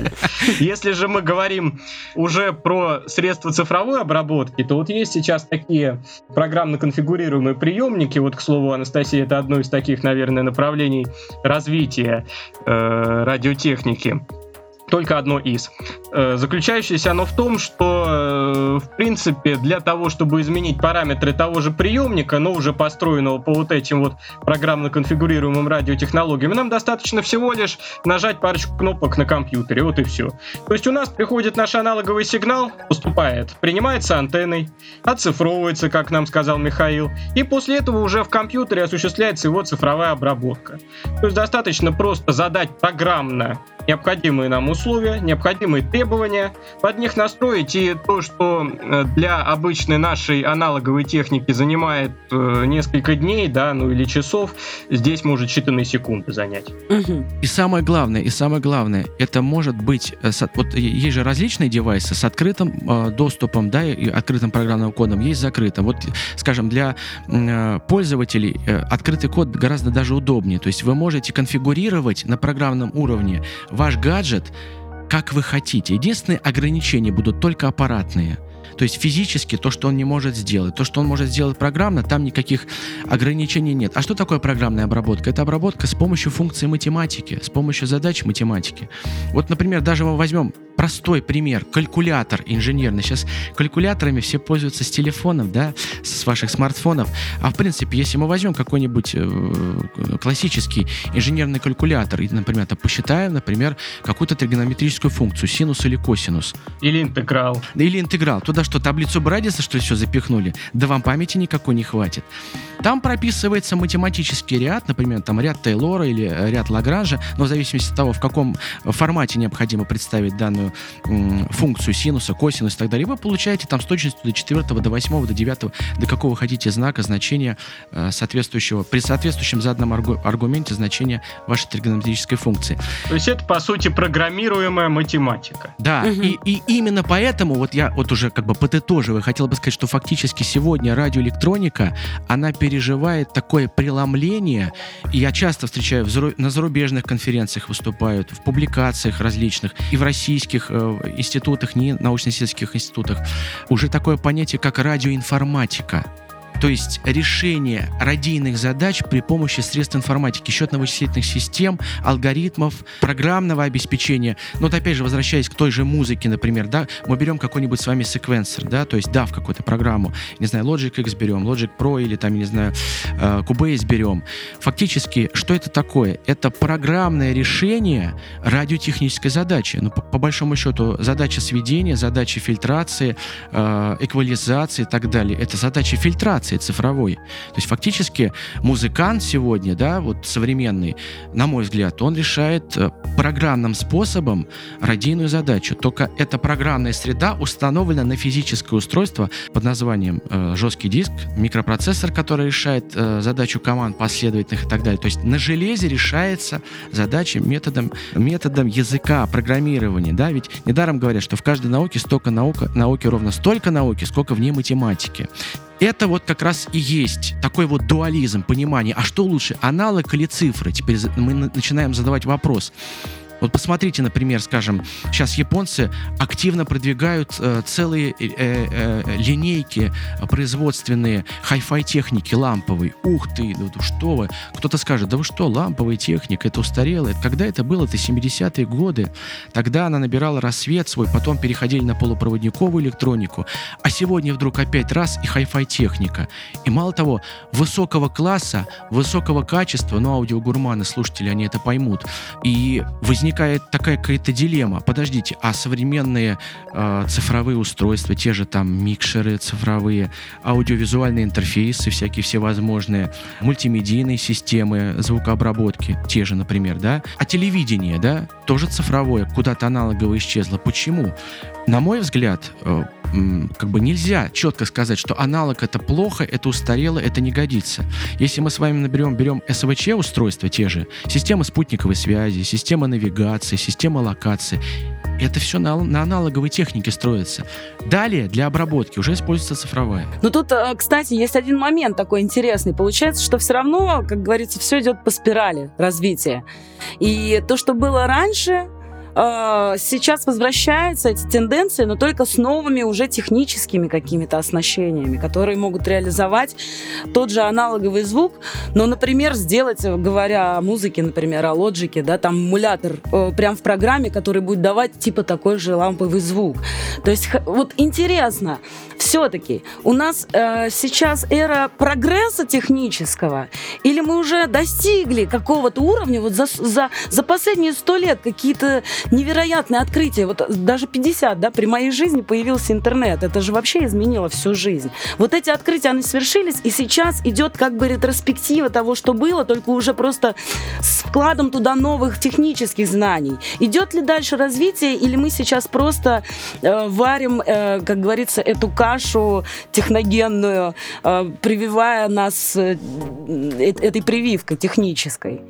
Если же мы говорим уже про средства цифровой обработки, то вот есть сейчас такие программно конфигурируемые приемники, вот, к слову, Анастасия, это одно из таких, наверное, направлений развития э, радиотехники только одно из. Э, заключающееся оно в том, что, э, в принципе, для того, чтобы изменить параметры того же приемника, но уже построенного по вот этим вот программно конфигурируемым радиотехнологиям, нам достаточно всего лишь нажать парочку кнопок на компьютере, вот и все. То есть у нас приходит наш аналоговый сигнал, поступает, принимается антенной, оцифровывается, как нам сказал Михаил, и после этого уже в компьютере осуществляется его цифровая обработка. То есть достаточно просто задать программно необходимые нам условия, необходимые требования, под них настроить, и то, что э, для обычной нашей аналоговой техники занимает э, несколько дней, да, ну или часов, здесь может считанные секунды занять. И самое главное, и самое главное, это может быть, э, вот есть же различные девайсы с открытым доступом, да, и открытым программным кодом, есть закрытым. Вот, скажем, для пользователей открытый код гораздо даже удобнее. То есть вы можете конфигурировать на программном уровне ваш гаджет как вы хотите. Единственные ограничения будут только аппаратные. То есть физически то, что он не может сделать, то, что он может сделать программно, там никаких ограничений нет. А что такое программная обработка? Это обработка с помощью функций математики, с помощью задач математики. Вот, например, даже мы возьмем простой пример. Калькулятор инженерный. Сейчас калькуляторами все пользуются с телефонов, да, с ваших смартфонов. А в принципе, если мы возьмем какой-нибудь э, классический инженерный калькулятор и, например, там, посчитаем, например, какую-то тригонометрическую функцию, синус или косинус. Или интеграл. Или интеграл. Туда что, таблицу Брадиса, что все запихнули? Да вам памяти никакой не хватит. Там прописывается математический ряд, например, там ряд Тейлора или ряд Лагранжа, но в зависимости от того, в каком формате необходимо представить данную функцию синуса, косинуса и так далее, вы получаете там с точностью до 4, до 8, до 9, до какого хотите знака, значения э, соответствующего, при соответствующем заданном аргу, аргументе значения вашей тригонометрической функции. То есть это, по сути, программируемая математика. Да, угу. и, и именно поэтому, вот я вот уже как бы подытоживая, хотел бы сказать, что фактически сегодня радиоэлектроника, она переживает такое преломление, и я часто встречаю на зарубежных конференциях выступают, в публикациях различных, и в российских российских э, институтах, не научно-исследовательских институтах, уже такое понятие, как радиоинформатика. То есть решение радийных задач при помощи средств информатики, счетно-вычислительных систем, алгоритмов, программного обеспечения. Но вот опять же, возвращаясь к той же музыке, например, да, мы берем какой-нибудь с вами секвенсор, да, то есть DAV какую-то программу, не знаю, Logic X берем, Logic Pro или там, не знаю, э, Cubase берем. Фактически, что это такое? Это программное решение радиотехнической задачи. Ну, по, по большому счету, задача сведения, задача фильтрации, э, эквализации и так далее. Это задача фильтрации коммуникации цифровой. То есть фактически музыкант сегодня, да, вот современный, на мой взгляд, он решает э, программным способом радийную задачу. Только эта программная среда установлена на физическое устройство под названием э, жесткий диск, микропроцессор, который решает э, задачу команд последовательных и так далее. То есть на железе решается задача методом, методом языка программирования. Да? Ведь недаром говорят, что в каждой науке столько наука, науки ровно столько науки, сколько в ней математики. Это вот как раз и есть такой вот дуализм, понимание, а что лучше, аналог или цифры? Теперь мы начинаем задавать вопрос. Вот посмотрите, например, скажем, сейчас японцы активно продвигают э, целые э, э, э линейки производственные хай-фай техники ламповой. Ух ты, ну что вы. Кто-то скажет, да вы что, ламповая техника, это устарело. Когда это было? Это 70-е годы. Тогда она набирала расцвет свой, потом переходили на полупроводниковую электронику. А сегодня вдруг опять раз и хай-фай техника. И мало того, высокого класса, высокого качества, ну аудиогурманы, слушатели, они это поймут. И возникает возникает такая какая-то дилемма. Подождите, а современные э, цифровые устройства, те же там микшеры цифровые, аудиовизуальные интерфейсы всякие всевозможные, мультимедийные системы звукообработки, те же, например, да, а телевидение, да, тоже цифровое, куда-то аналоговое исчезло. Почему? На мой взгляд, э, как бы нельзя четко сказать, что аналог это плохо, это устарело, это не годится. Если мы с вами наберем, берем СВЧ устройства те же, система спутниковой связи, система навигации, система локации, это все на, на аналоговой технике строится. Далее для обработки уже используется цифровая. Ну тут, э, кстати, есть один момент такой интересный. Получается, что все равно, как говорится, все идет по спирали развития. И то, что было раньше, сейчас возвращаются эти тенденции, но только с новыми уже техническими какими-то оснащениями, которые могут реализовать тот же аналоговый звук, но, например, сделать, говоря о музыке, например, о лоджике, да, там эмулятор э, прям в программе, который будет давать типа такой же ламповый звук. То есть вот интересно, все-таки у нас э, сейчас эра прогресса технического, или мы уже достигли какого-то уровня, вот за, за, за последние сто лет какие-то невероятное открытие. Вот даже 50, да, при моей жизни появился интернет. Это же вообще изменило всю жизнь. Вот эти открытия, они свершились, и сейчас идет как бы ретроспектива того, что было, только уже просто с вкладом туда новых технических знаний. Идет ли дальше развитие, или мы сейчас просто э, варим, э, как говорится, эту кашу техногенную, э, прививая нас э, э этой прививкой технической?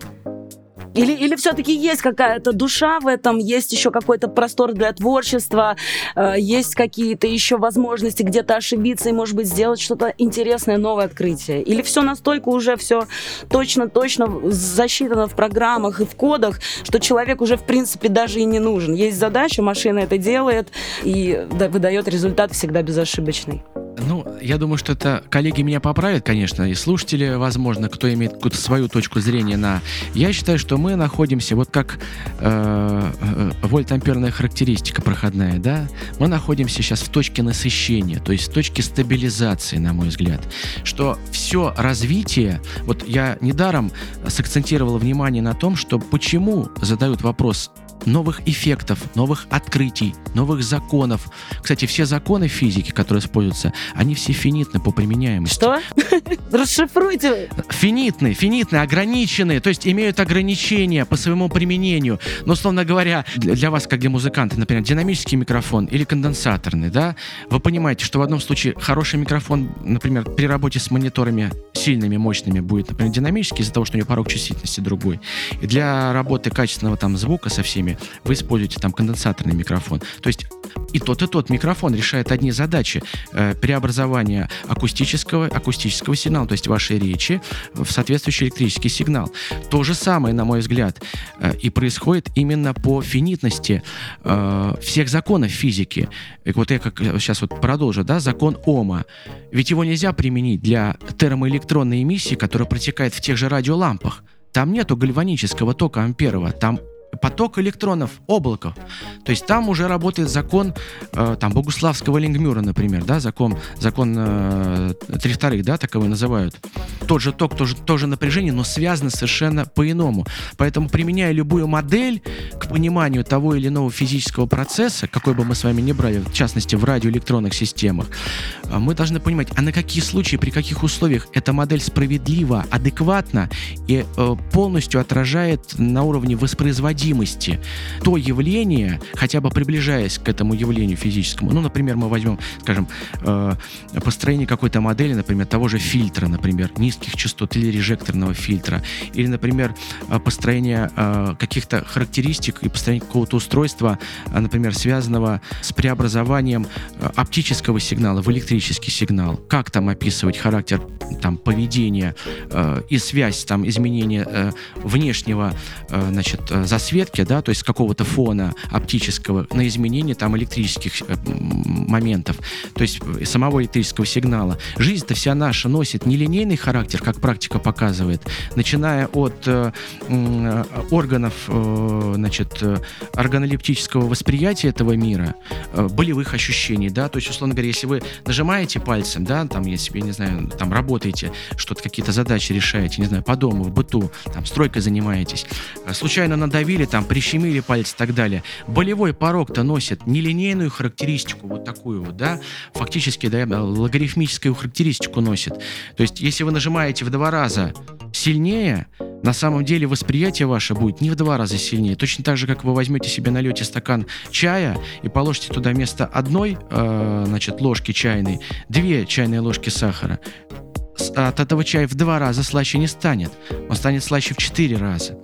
Или, или все-таки есть какая-то душа в этом, есть еще какой-то простор для творчества, э, есть какие-то еще возможности где-то ошибиться и, может быть, сделать что-то интересное, новое открытие? Или все настолько уже все точно-точно засчитано в программах и в кодах, что человек уже, в принципе, даже и не нужен. Есть задача, машина это делает и выдает результат всегда безошибочный. Ну, я думаю, что это коллеги меня поправят, конечно, и слушатели, возможно, кто имеет какую-то свою точку зрения на... Я считаю, что мы находимся, вот как э, э, вольт-амперная характеристика проходная, да, мы находимся сейчас в точке насыщения, то есть в точке стабилизации, на мой взгляд, что все развитие, вот я недаром сакцентировал внимание на том, что почему задают вопрос новых эффектов, новых открытий, новых законов. Кстати, все законы физики, которые используются, они все финитны по применяемости. Что? Расшифруйте. Финитные, финитные, ограниченные, то есть имеют ограничения по своему применению. Но, условно говоря, для вас, как для музыканта, например, динамический микрофон или конденсаторный, да, вы понимаете, что в одном случае хороший микрофон, например, при работе с мониторами сильными, мощными будет, например, динамический из-за того, что у него порог чувствительности другой. И для работы качественного там звука со всеми вы используете там конденсаторный микрофон. То есть и тот, и тот микрофон решает одни задачи э, преобразования акустического, акустического сигнала, то есть вашей речи, в соответствующий электрический сигнал. То же самое, на мой взгляд, э, и происходит именно по финитности э, всех законов физики. И вот я как сейчас вот продолжу, да, закон Ома. Ведь его нельзя применить для термоэлектронной эмиссии, которая протекает в тех же радиолампах. Там нету гальванического тока амперова, там поток электронов, облаков. То есть там уже работает закон э, там Богуславского Лингмюра, например, да, закон, закон э, три вторых, да, таковой называют. Тот же ток, тоже, тоже напряжение, но связано совершенно по-иному. Поэтому, применяя любую модель к пониманию того или иного физического процесса, какой бы мы с вами ни брали, в частности, в радиоэлектронных системах, э, мы должны понимать, а на какие случаи, при каких условиях эта модель справедлива, адекватна и э, полностью отражает на уровне воспроизводимости необходимости то явление, хотя бы приближаясь к этому явлению физическому, ну, например, мы возьмем, скажем, э, построение какой-то модели, например, того же фильтра, например, низких частот или режекторного фильтра, или, например, э, построение э, каких-то характеристик и построение какого-то устройства, э, например, связанного с преобразованием э, оптического сигнала в электрический сигнал. Как там описывать характер там, поведения э, и связь, там, изменения э, внешнего, э, значит, засвета подсветки, да, то есть какого-то фона оптического на изменение там электрических э, моментов, то есть э, самого электрического сигнала. Жизнь-то вся наша носит нелинейный характер, как практика показывает, начиная от э, органов, э, значит, э, органолептического восприятия этого мира, э, болевых ощущений, да, то есть, условно говоря, если вы нажимаете пальцем, да, там, я не знаю, там работаете, что-то какие-то задачи решаете, не знаю, по дому, в быту, там, стройкой занимаетесь, случайно надавили повредили, там, прищемили палец и так далее. Болевой порог-то носит нелинейную характеристику, вот такую вот, да, фактически, да, логарифмическую характеристику носит. То есть, если вы нажимаете в два раза сильнее, на самом деле восприятие ваше будет не в два раза сильнее. Точно так же, как вы возьмете себе, нальете стакан чая и положите туда вместо одной э, значит, ложки чайной две чайные ложки сахара. От этого чай в два раза слаще не станет. Он станет слаще в четыре раза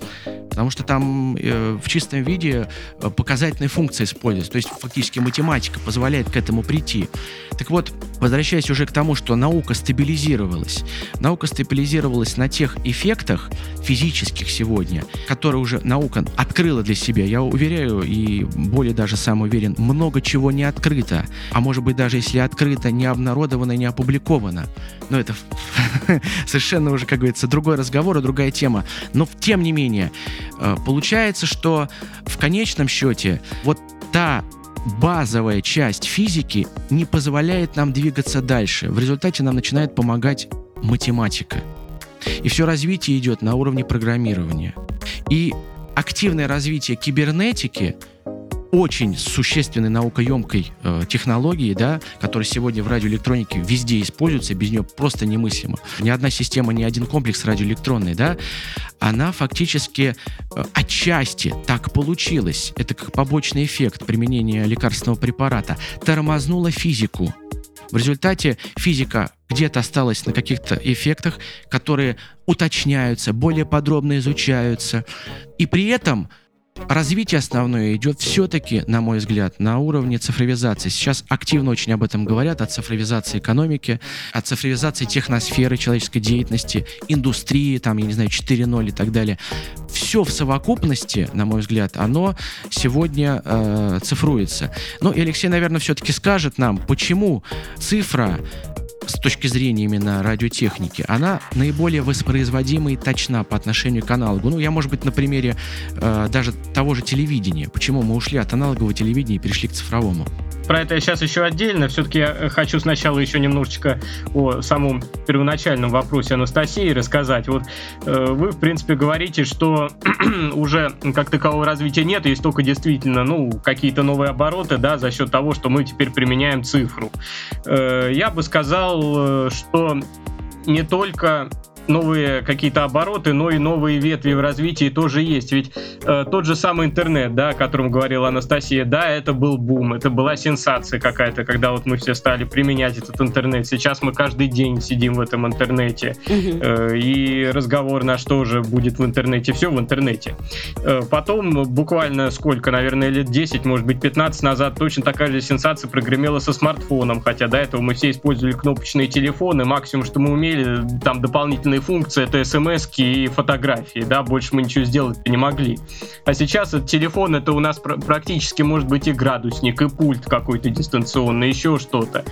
потому что там э, в чистом виде э, показательные функции используются, то есть фактически математика позволяет к этому прийти. Так вот, возвращаясь уже к тому, что наука стабилизировалась, наука стабилизировалась на тех эффектах физических сегодня, которые уже наука открыла для себя. Я уверяю, и более даже сам уверен, много чего не открыто, а может быть даже если открыто, не обнародовано, не опубликовано. Но это совершенно уже, как говорится, другой разговор и другая тема. Но тем не менее, получается, что в конечном счете вот та базовая часть физики не позволяет нам двигаться дальше. В результате нам начинает помогать математика. И все развитие идет на уровне программирования. И активное развитие кибернетики – очень существенной наукоемкой э, технологии, да, которая сегодня в радиоэлектронике везде используется, без нее просто немыслимо. Ни одна система, ни один комплекс радиоэлектронный, да, она фактически э, отчасти так получилось, это как побочный эффект применения лекарственного препарата, тормознула физику. В результате физика где-то осталась на каких-то эффектах, которые уточняются, более подробно изучаются. И при этом Развитие основное идет все-таки, на мой взгляд, на уровне цифровизации. Сейчас активно очень об этом говорят, о цифровизации экономики, о цифровизации техносферы человеческой деятельности, индустрии, там, я не знаю, 4.0 и так далее. Все в совокупности, на мой взгляд, оно сегодня э, цифруется. Ну и Алексей, наверное, все-таки скажет нам, почему цифра с точки зрения именно радиотехники, она наиболее воспроизводима и точна по отношению к аналогу. Ну, я, может быть, на примере э, даже того же телевидения. Почему мы ушли от аналогового телевидения и перешли к цифровому? Про это я сейчас еще отдельно. Все-таки я хочу сначала еще немножечко о самом первоначальном вопросе Анастасии рассказать. Вот э, вы, в принципе, говорите, что уже как такового развития нет, есть только действительно, ну, какие-то новые обороты, да, за счет того, что мы теперь применяем цифру. Э, я бы сказал, э, что не только новые какие-то обороты, но и новые ветви в развитии тоже есть. Ведь э, тот же самый интернет, да, о котором говорила Анастасия, да, это был бум, это была сенсация какая-то, когда вот мы все стали применять этот интернет. Сейчас мы каждый день сидим в этом интернете, э, и разговор наш тоже будет в интернете, все в интернете. Э, потом буквально сколько, наверное, лет 10, может быть 15 назад точно такая же сенсация прогремела со смартфоном, хотя до этого мы все использовали кнопочные телефоны, максимум, что мы умели, там дополнительно дополнительные функции, это смс и фотографии, да, больше мы ничего сделать не могли. А сейчас этот телефон, это у нас пр- практически может быть и градусник, и пульт какой-то дистанционный, еще что-то.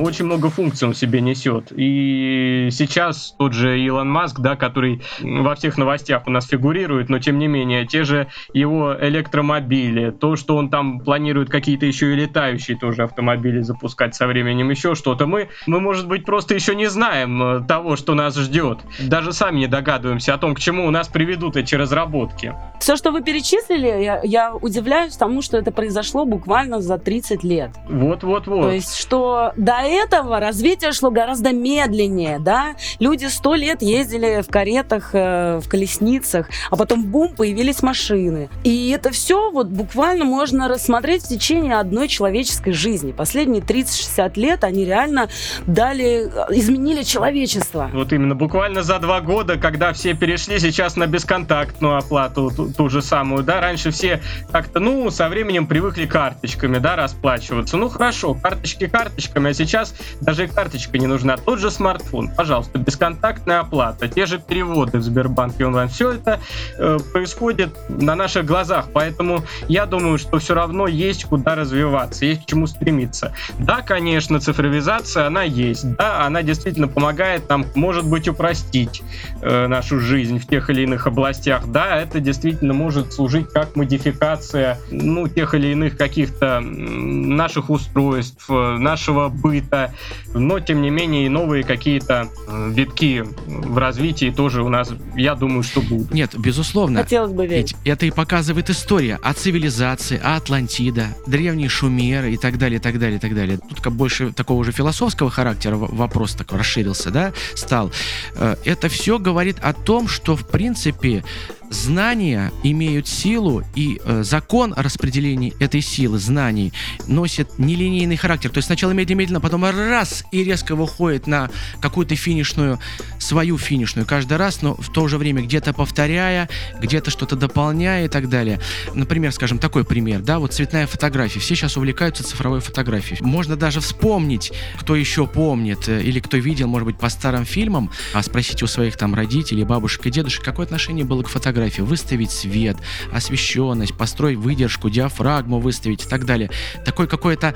Очень много функций он себе несет. И сейчас тот же Илон Маск, да, который во всех новостях у нас фигурирует, но тем не менее, те же его электромобили, то, что он там планирует какие-то еще и летающие тоже автомобили запускать со временем, еще что-то, мы, мы, может быть, просто еще не знаем э, того, что нас ждет. Даже сами не догадываемся о том, к чему у нас приведут эти разработки. Все, что вы перечислили, я, я удивляюсь тому, что это произошло буквально за 30 лет. Вот-вот-вот. То есть, что до этого развитие шло гораздо медленнее, да? Люди сто лет ездили в каретах, э, в колесницах, а потом бум, появились машины. И это все вот буквально можно рассмотреть в течение одной человеческой жизни. Последние 30-60 лет они реально дали, э, изменили человечество. Вот именно буквально за два года, когда все перешли сейчас на бесконтактную оплату, ту, ту же самую, да, раньше все как-то, ну, со временем привыкли карточками, да, расплачиваться. Ну, хорошо, карточки карточками, а сейчас даже и карточка не нужна. Тот же смартфон, пожалуйста, бесконтактная оплата, те же переводы в Сбербанке онлайн, все это э, происходит на наших глазах, поэтому я думаю, что все равно есть куда развиваться, есть к чему стремиться. Да, конечно, цифровизация, она есть, да, она действительно помогает нам, может быть, быть, упростить э, нашу жизнь в тех или иных областях. Да, это действительно может служить как модификация, ну, тех или иных каких-то наших устройств, э, нашего быта, но, тем не менее, и новые какие-то э, витки в развитии тоже у нас, я думаю, что будут. Нет, безусловно. Хотелось бы верить. Ведь это и показывает история о цивилизации, о Атлантида, древние шумеры и так далее, и так далее, и так далее. Тут как больше такого уже философского характера вопрос такой расширился, да, стал. Э, это все говорит о том, что, в принципе, знания имеют силу, и э, закон о распределении этой силы, знаний, носит нелинейный характер. То есть сначала медленно-медленно, потом раз и резко выходит на какую-то финишную, свою финишную каждый раз, но в то же время где-то повторяя, где-то что-то дополняя и так далее. Например, скажем, такой пример, да, вот цветная фотография. Все сейчас увлекаются цифровой фотографией. Можно даже вспомнить, кто еще помнит э, или кто видел, может быть, по старым фильмам, а спросите у своих там родителей, бабушек и дедушек, какое отношение было к фотографии фотографию, выставить свет, освещенность, построить выдержку, диафрагму выставить и так далее. Такое какое-то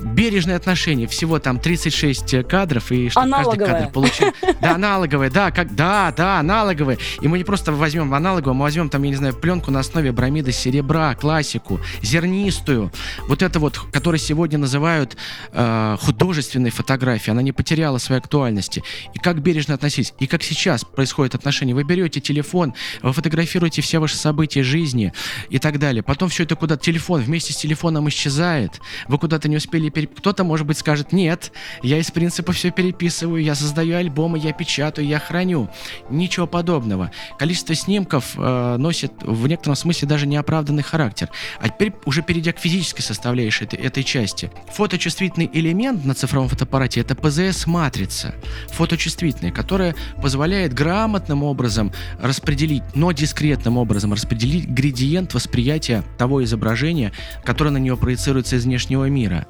бережное отношение. Всего там 36 кадров, и что каждый кадр получил. Да, аналоговое, да, как, да, да, аналоговое. И мы не просто возьмем аналоговое, мы возьмем там, я не знаю, пленку на основе бромида серебра, классику, зернистую. Вот это вот, которую сегодня называют э, художественной фотографией, она не потеряла своей актуальности. И как бережно относиться. И как сейчас происходит отношение. Вы берете телефон, вы фотографируете фотографируете все ваши события жизни и так далее. Потом все это куда-то телефон вместе с телефоном исчезает. Вы куда-то не успели переп... Кто-то, может быть, скажет, нет, я из принципа все переписываю, я создаю альбомы, я печатаю, я храню. Ничего подобного. Количество снимков э, носит в некотором смысле даже неоправданный характер. А теперь уже перейдя к физической составляющей этой, этой части. Фоточувствительный элемент на цифровом фотоаппарате это ПЗС-матрица. Фоточувствительная, которая позволяет грамотным образом распределить, но дискретно дискретным образом распределить градиент восприятия того изображения, которое на него проецируется из внешнего мира.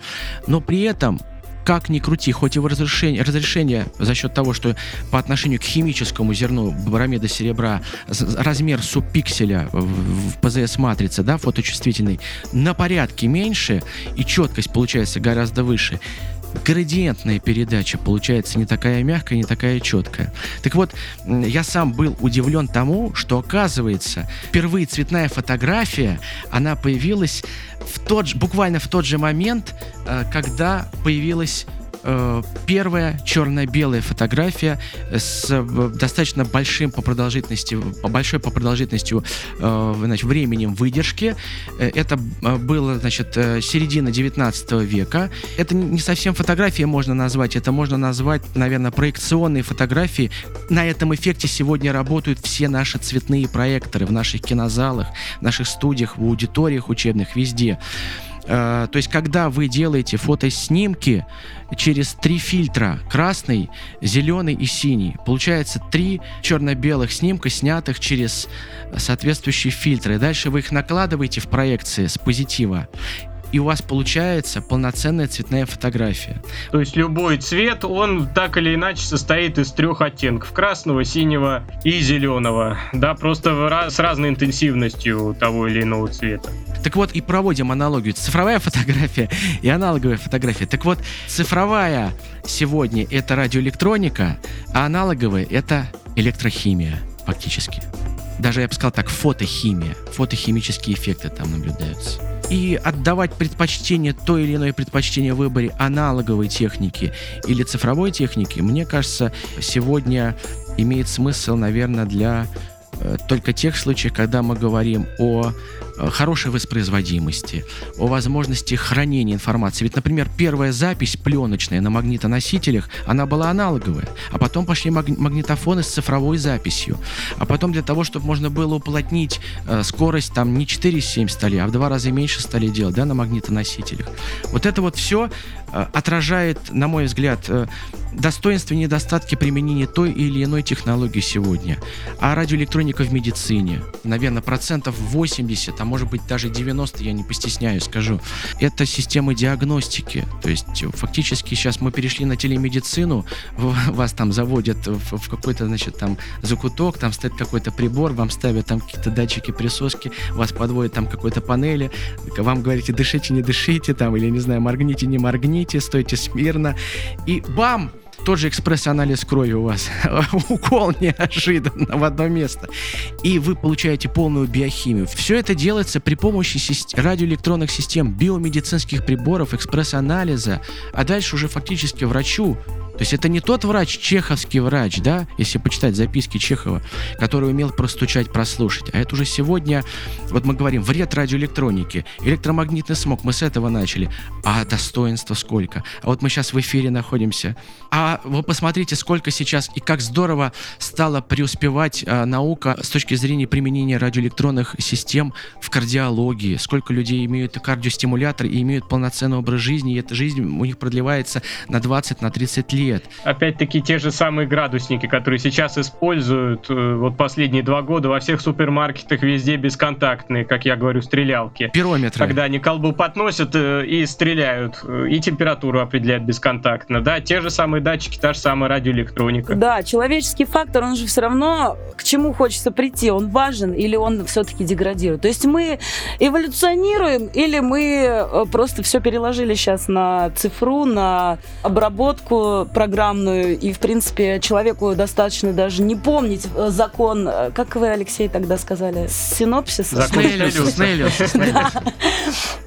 Но при этом как ни крути, хоть его разрешение, разрешение за счет того, что по отношению к химическому зерну баромеда серебра размер субпикселя в, ПЗС-матрице, да, фоточувствительный, на порядке меньше, и четкость получается гораздо выше градиентная передача получается не такая мягкая, не такая четкая. Так вот, я сам был удивлен тому, что оказывается, впервые цветная фотография, она появилась в тот же, буквально в тот же момент, э, когда появилась первая черно-белая фотография с э, достаточно большим по продолжительности, большой по продолжительности э, значит, временем выдержки. Э, это э, было, значит, середина 19 века. Это не совсем фотография можно назвать, это можно назвать, наверное, проекционные фотографии. На этом эффекте сегодня работают все наши цветные проекторы в наших кинозалах, в наших студиях, в аудиториях учебных, везде. Э, то есть, когда вы делаете фотоснимки через три фильтра, красный, зеленый и синий, получается три черно-белых снимка, снятых через соответствующие фильтры. Дальше вы их накладываете в проекции с позитива и у вас получается полноценная цветная фотография. То есть любой цвет, он так или иначе состоит из трех оттенков. Красного, синего и зеленого. Да, просто с разной интенсивностью того или иного цвета. Так вот, и проводим аналогию. Цифровая фотография и аналоговая фотография. Так вот, цифровая сегодня это радиоэлектроника, а аналоговая это электрохимия фактически. Даже я бы сказал так, фотохимия. Фотохимические эффекты там наблюдаются и отдавать предпочтение той или иной предпочтение в выборе аналоговой техники или цифровой техники, мне кажется, сегодня имеет смысл, наверное, для э, только тех случаев, когда мы говорим о хорошей воспроизводимости, о возможности хранения информации. Ведь, например, первая запись пленочная на магнитоносителях, она была аналоговая, а потом пошли маг- магнитофоны с цифровой записью. А потом для того, чтобы можно было уплотнить э, скорость там не 4,7 стали, а в два раза меньше стали делать, да, на магнитоносителях. Вот это вот все э, отражает, на мой взгляд, э, достоинства и недостатки применения той или иной технологии сегодня. А радиоэлектроника в медицине, наверное, процентов 80, а может быть даже 90, я не постесняюсь, скажу, это системы диагностики. То есть фактически сейчас мы перешли на телемедицину, вас там заводят в, какой-то, значит, там закуток, там стоит какой-то прибор, вам ставят там какие-то датчики присоски, вас подводят там какой-то панели, вам говорите, дышите, не дышите, там, или, не знаю, моргните, не моргните, стойте смирно, и бам! Тот же экспресс-анализ крови у вас, укол неожиданно в одно место, и вы получаете полную биохимию. Все это делается при помощи радиоэлектронных систем, биомедицинских приборов, экспресс-анализа, а дальше уже фактически врачу то есть это не тот врач, чеховский врач, да, если почитать записки Чехова, который умел простучать, прослушать. А это уже сегодня, вот мы говорим, вред радиоэлектроники, электромагнитный смог, мы с этого начали. А достоинства сколько? А вот мы сейчас в эфире находимся. А вы посмотрите, сколько сейчас и как здорово стала преуспевать а, наука с точки зрения применения радиоэлектронных систем в кардиологии. Сколько людей имеют кардиостимулятор и имеют полноценный образ жизни, и эта жизнь у них продлевается на 20, на 30 лет лет. Опять-таки те же самые градусники, которые сейчас используют э, вот последние два года во всех супермаркетах везде бесконтактные, как я говорю, стрелялки. Пирометры. Когда они колбу подносят э, и стреляют, э, и температуру определяют бесконтактно. Да, те же самые датчики, та же самая радиоэлектроника. Да, человеческий фактор, он же все равно к чему хочется прийти, он важен или он все-таки деградирует. То есть мы эволюционируем или мы просто все переложили сейчас на цифру, на обработку программную, и, в принципе, человеку достаточно даже не помнить э, закон, э, как вы, Алексей, тогда сказали, синопсис? Закон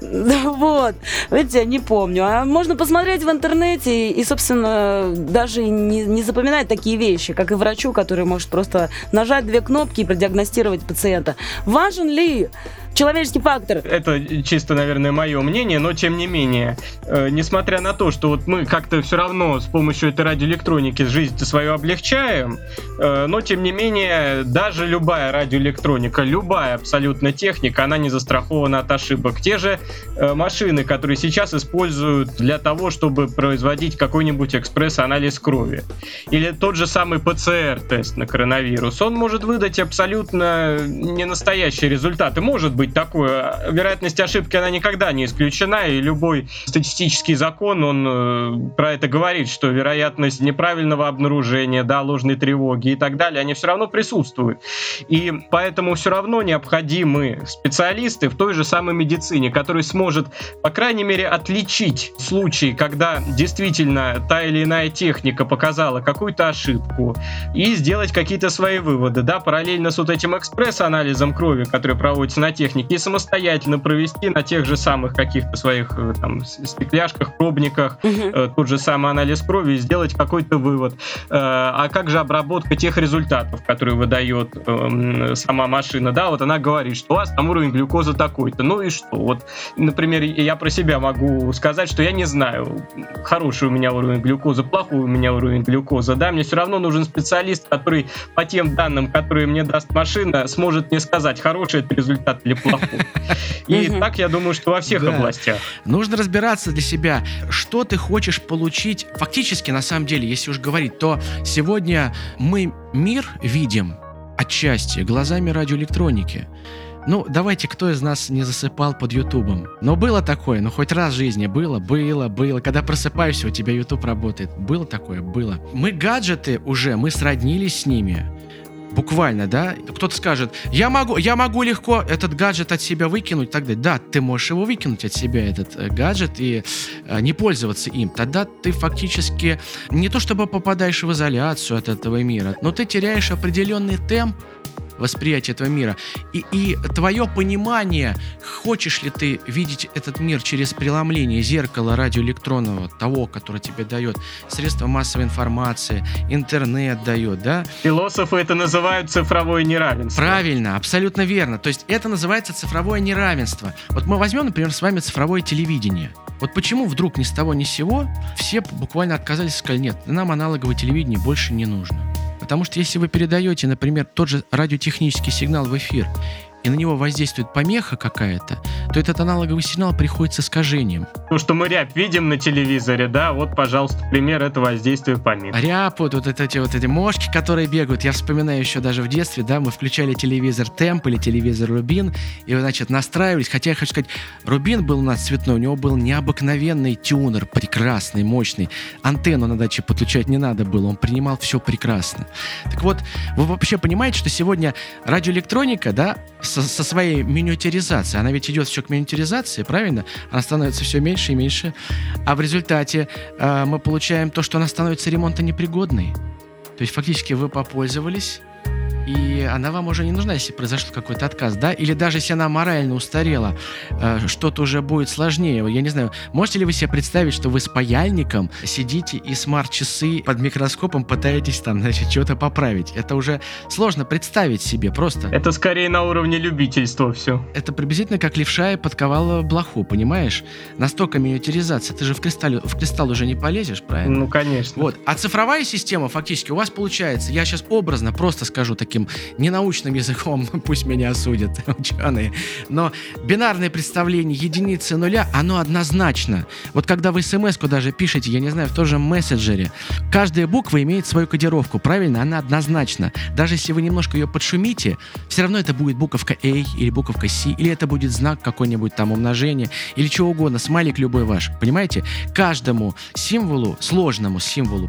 Вот. Видите, я не помню. А можно посмотреть в интернете и, собственно, даже не, не запоминать такие вещи, как и врачу, который может просто нажать две кнопки и продиагностировать пациента. Важен ли человеческий фактор. Это чисто, наверное, мое мнение, но тем не менее, э, несмотря на то, что вот мы как-то все равно с помощью этой радиоэлектроники жизнь свою облегчаем, э, но тем не менее, даже любая радиоэлектроника, любая абсолютно техника, она не застрахована от ошибок. Те же э, машины, которые сейчас используют для того, чтобы производить какой-нибудь экспресс-анализ крови, или тот же самый ПЦР-тест на коронавирус, он может выдать абсолютно не настоящие результаты. Может быть такое. Вероятность ошибки, она никогда не исключена, и любой статистический закон, он э, про это говорит, что вероятность неправильного обнаружения, да, ложной тревоги и так далее, они все равно присутствуют. И поэтому все равно необходимы специалисты в той же самой медицине, который сможет, по крайней мере, отличить случаи, когда действительно та или иная техника показала какую-то ошибку, и сделать какие-то свои выводы, да, параллельно с вот этим экспресс-анализом крови, который проводится на технике и самостоятельно провести на тех же самых каких-то своих э, там стекляшках, пробниках угу. тот же самый анализ крови и сделать какой-то вывод. Э, а как же обработка тех результатов, которые выдает эм, сама машина? Да, вот она говорит, что у вас там уровень глюкозы такой-то. Ну и что? Вот, например, я про себя могу сказать, что я не знаю, хороший у меня уровень глюкозы, плохой у меня уровень глюкозы. Да, мне все равно нужен специалист, который по тем данным, которые мне даст машина, сможет мне сказать, хороший это результат или И так, я думаю, что во всех областях. Нужно разбираться для себя, что ты хочешь получить. Фактически, на самом деле, если уж говорить, то сегодня мы мир видим отчасти глазами радиоэлектроники. Ну, давайте, кто из нас не засыпал под Ютубом? Но было такое, ну хоть раз в жизни было, было, было. Когда просыпаешься, у тебя Ютуб работает. Было такое? Было. Мы гаджеты уже, мы сроднились с ними. Буквально, да? Кто-то скажет, я могу, я могу легко этот гаджет от себя выкинуть, тогда да, ты можешь его выкинуть от себя, этот э, гаджет, и э, не пользоваться им. Тогда ты фактически не то чтобы попадаешь в изоляцию от этого мира, но ты теряешь определенный темп восприятие этого мира. И, и твое понимание, хочешь ли ты видеть этот мир через преломление зеркала радиоэлектронного, того, которое тебе дает средства массовой информации, интернет дает, да? Философы это называют цифровое неравенство. Правильно, абсолютно верно. То есть это называется цифровое неравенство. Вот мы возьмем, например, с вами цифровое телевидение. Вот почему вдруг ни с того ни с сего все буквально отказались и сказали, нет, нам аналоговое телевидение больше не нужно. Потому что если вы передаете, например, тот же радиотехнический сигнал в эфир, и на него воздействует помеха какая-то, то этот аналоговый сигнал приходит с искажением. То, что мы рябь видим на телевизоре, да, вот, пожалуйста, пример этого воздействия помех. Ряб, вот, вот эти вот эти мошки, которые бегают. Я вспоминаю еще даже в детстве, да, мы включали телевизор Темп или телевизор Рубин, и, значит, настраивались. Хотя я хочу сказать, Рубин был у нас цветной, у него был необыкновенный тюнер, прекрасный, мощный. Антенну на даче подключать не надо было, он принимал все прекрасно. Так вот, вы вообще понимаете, что сегодня радиоэлектроника, да, со, со своей миниатюризацией. Она ведь идет все к миниатюризации, правильно? Она становится все меньше и меньше. А в результате э, мы получаем то, что она становится ремонтонепригодной. То есть фактически вы попользовались, и она вам уже не нужна, если произошел какой-то отказ, да? Или даже если она морально устарела, э, что-то уже будет сложнее. Я не знаю, можете ли вы себе представить, что вы с паяльником сидите и смарт-часы под микроскопом пытаетесь там, значит, что-то поправить? Это уже сложно представить себе просто. Это скорее на уровне любительства все. Это приблизительно как левша и подковала блоху, понимаешь? Настолько миниатюризация. Ты же в кристалл, в кристалл уже не полезешь, правильно? Ну, конечно. Вот. А цифровая система фактически у вас получается, я сейчас образно просто скажу таким ненаучным языком, пусть меня осудят ученые, но бинарное представление единицы нуля, оно однозначно. Вот когда вы смс-ку даже пишете, я не знаю, в том же мессенджере, каждая буква имеет свою кодировку, правильно? Она однозначна. Даже если вы немножко ее подшумите, все равно это будет буковка A или буковка C, или это будет знак какой-нибудь там умножения, или чего угодно, смайлик любой ваш. Понимаете? Каждому символу, сложному символу,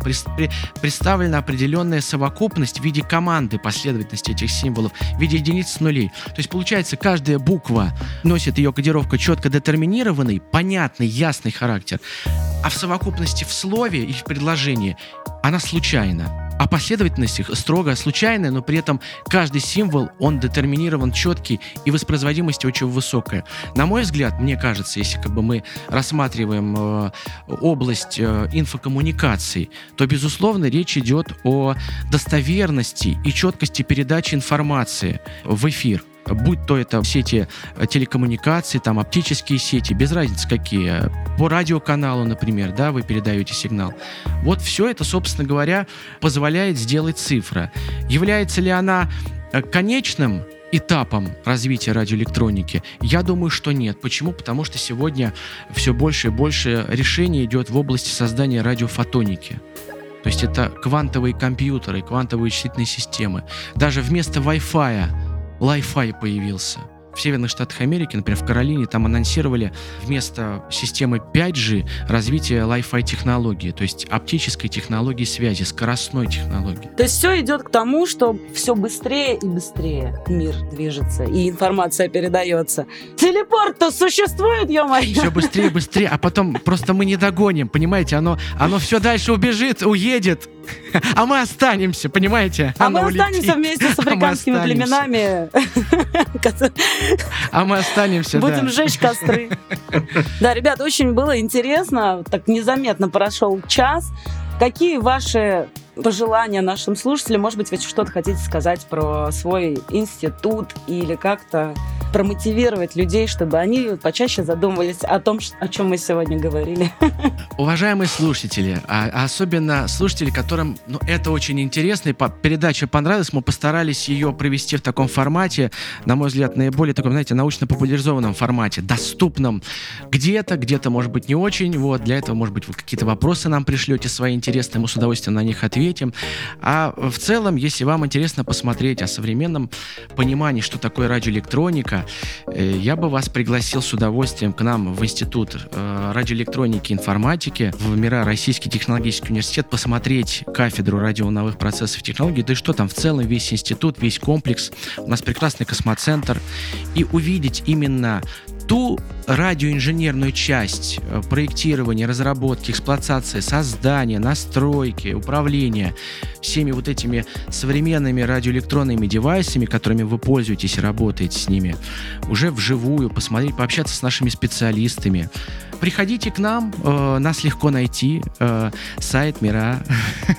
представлена определенная совокупность в виде команды последовательности этих символов, в виде единиц нулей. То есть получается, каждая буква носит ее кодировка четко детерминированный, понятный, ясный характер, а в совокупности в слове и в предложении она случайна а последовательность их строго случайная, но при этом каждый символ, он детерминирован четкий и воспроизводимость очень высокая. На мой взгляд, мне кажется, если как бы мы рассматриваем э, область э, инфокоммуникаций, то, безусловно, речь идет о достоверности и четкости передачи информации в эфир будь то это сети э, телекоммуникаций, там оптические сети, без разницы какие, по радиоканалу, например, да, вы передаете сигнал. Вот все это, собственно говоря, позволяет сделать цифра. Является ли она э, конечным этапом развития радиоэлектроники? Я думаю, что нет. Почему? Потому что сегодня все больше и больше решений идет в области создания радиофотоники. То есть это квантовые компьютеры, квантовые вычислительные системы. Даже вместо Wi-Fi Wi-Fi появился. В Северных Штатах Америки, например, в Каролине, там анонсировали вместо системы 5G развитие Wi-Fi технологии, то есть оптической технологии связи, скоростной технологии. То есть все идет к тому, что все быстрее и быстрее мир движется, и информация передается. Телепорт-то существует, ё-моё! Все быстрее и быстрее, а потом просто мы не догоним, понимаете? Оно, оно все дальше убежит, уедет, а мы останемся, понимаете? А мы останемся вместе с а африканскими племенами. А мы останемся, Будем сжечь костры. Да, ребят, очень было интересно. Так незаметно прошел час. Какие ваши пожелания нашим слушателям? Может быть, вы что-то хотите сказать про свой институт или как-то промотивировать людей, чтобы они почаще задумывались о том, о чем мы сегодня говорили. Уважаемые слушатели, а особенно слушатели, которым ну, это очень интересно, и передача понравилась, мы постарались ее провести в таком формате, на мой взгляд, наиболее таком, знаете, научно-популяризованном формате, доступном где-то, где-то, может быть, не очень. Вот, для этого, может быть, вы какие-то вопросы нам пришлете свои интересные, мы с удовольствием на них ответим. А в целом, если вам интересно посмотреть о современном понимании, что такое радиоэлектроника, Э, я бы вас пригласил с удовольствием к нам в Институт э, радиоэлектроники и информатики в МИРА Российский технологический университет посмотреть кафедру радионовых процессов и технологий, да и что там в целом весь институт, весь комплекс. У нас прекрасный космоцентр. И увидеть именно ту радиоинженерную часть э, проектирования, разработки, эксплуатации, создания, настройки, управления всеми вот этими современными радиоэлектронными девайсами, которыми вы пользуетесь и работаете с ними, уже вживую, посмотреть, пообщаться с нашими специалистами. Приходите к нам, э, нас легко найти, э, сайт Мира,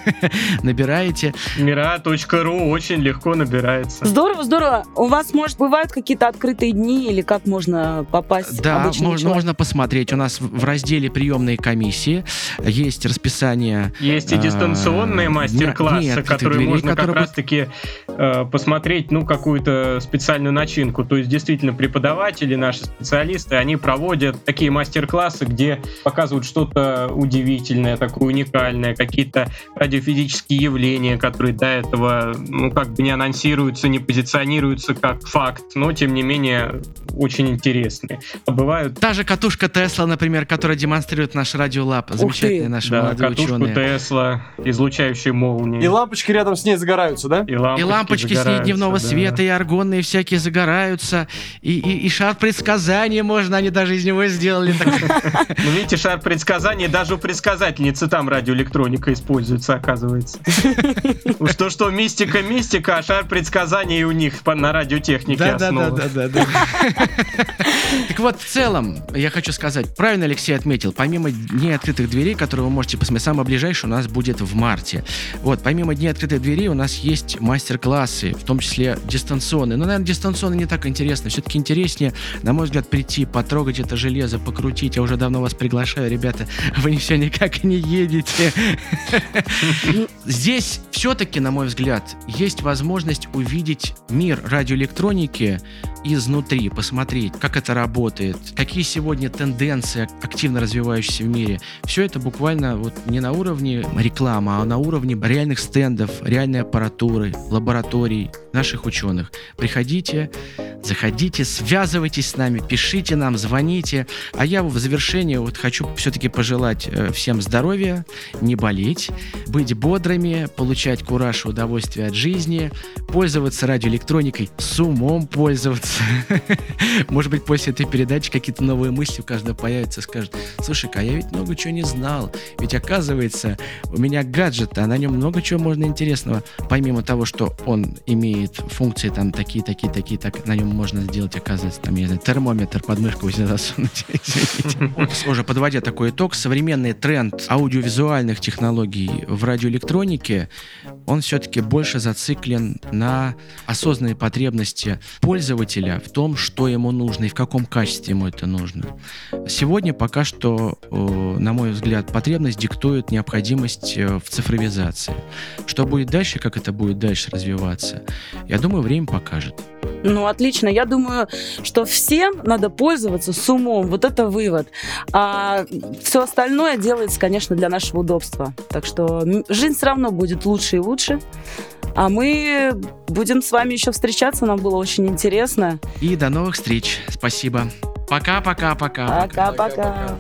набираете. Мира.ру очень легко набирается. Здорово, здорово. У вас, может, бывают какие-то открытые дни или как можно попасть Да, можно, можно посмотреть. У нас в разделе приемные комиссии есть расписание. Есть и дистанционные э, мастер-классы, которые дверей, можно которые... как раз-таки э, посмотреть, ну, какую-то специальную начинку. То есть, действительно, преподаватели, наши специалисты, они проводят такие мастер-классы, где показывают что-то удивительное, такое уникальное, какие-то радиофизические явления, которые до этого, ну, как бы не анонсируются, не позиционируются как факт, но, тем не менее, очень интересно. Интересные. А бывают Та же катушка Тесла, например, которая демонстрирует наш радиолаб. Замечательные наши да, молодые катушку ученые. Тесла, излучающие молнии. И лампочки рядом с ней загораются, да? И лампочки, И лампочки с ней дневного да. света, и аргонные всякие загораются, и, и, и шар предсказания можно, они даже из него сделали. Ну, видите, шар предсказаний даже у предсказательницы там радиоэлектроника используется, оказывается. Уж то, что мистика, мистика, а шар предсказаний у них на радиотехнике основан. Да-да-да-да-да. Так вот, в целом, я хочу сказать, правильно Алексей отметил, помимо Дней открытых дверей, которые вы можете посмотреть, самое ближайшее у нас будет в марте. Вот, помимо Дней открытых дверей у нас есть мастер-классы, в том числе дистанционные. Но, наверное, дистанционно не так интересно. Все-таки интереснее, на мой взгляд, прийти, потрогать это железо, покрутить. Я уже давно вас приглашаю, ребята. Вы все никак не едете. Здесь все-таки, на мой взгляд, есть возможность увидеть мир радиоэлектроники изнутри, посмотреть, как это работает, какие сегодня тенденции активно развивающиеся в мире. Все это буквально вот не на уровне рекламы, а на уровне реальных стендов, реальной аппаратуры, лабораторий наших ученых. Приходите, заходите, связывайтесь с нами, пишите нам, звоните. А я в завершение вот хочу все-таки пожелать э, всем здоровья, не болеть, быть бодрыми, получать кураж и удовольствие от жизни, пользоваться радиоэлектроникой, с умом пользоваться. Может быть, после этой передачи какие-то новые мысли у каждого появятся, скажет, слушай-ка, а я ведь много чего не знал. Ведь оказывается, у меня гаджет, а на нем много чего можно интересного. Помимо того, что он имеет функции там такие, такие, такие, так на нем можно сделать, оказывается, там, я не знаю, термометр под мышку себе засунуть. Уже подводя такой итог, современный тренд аудиовизуальных технологий в радиоэлектронике, он все-таки больше зациклен на осознанной потребности пользователя в том, что ему нужно и в каком качестве ему это нужно. Сегодня пока что, э, на мой взгляд, потребность диктует необходимость э, в цифровизации. Что будет дальше, как это будет дальше развиваться, я думаю, время покажет. Ну, отлично. Я думаю, что всем надо пользоваться с умом. Вот это вывод. А все остальное делается, конечно, для нашего удобства. Так что жизнь все равно будет лучше и лучше. А мы будем с вами еще встречаться. Нам было очень интересно. И до новых встреч. Спасибо. Пока-пока-пока. Пока-пока.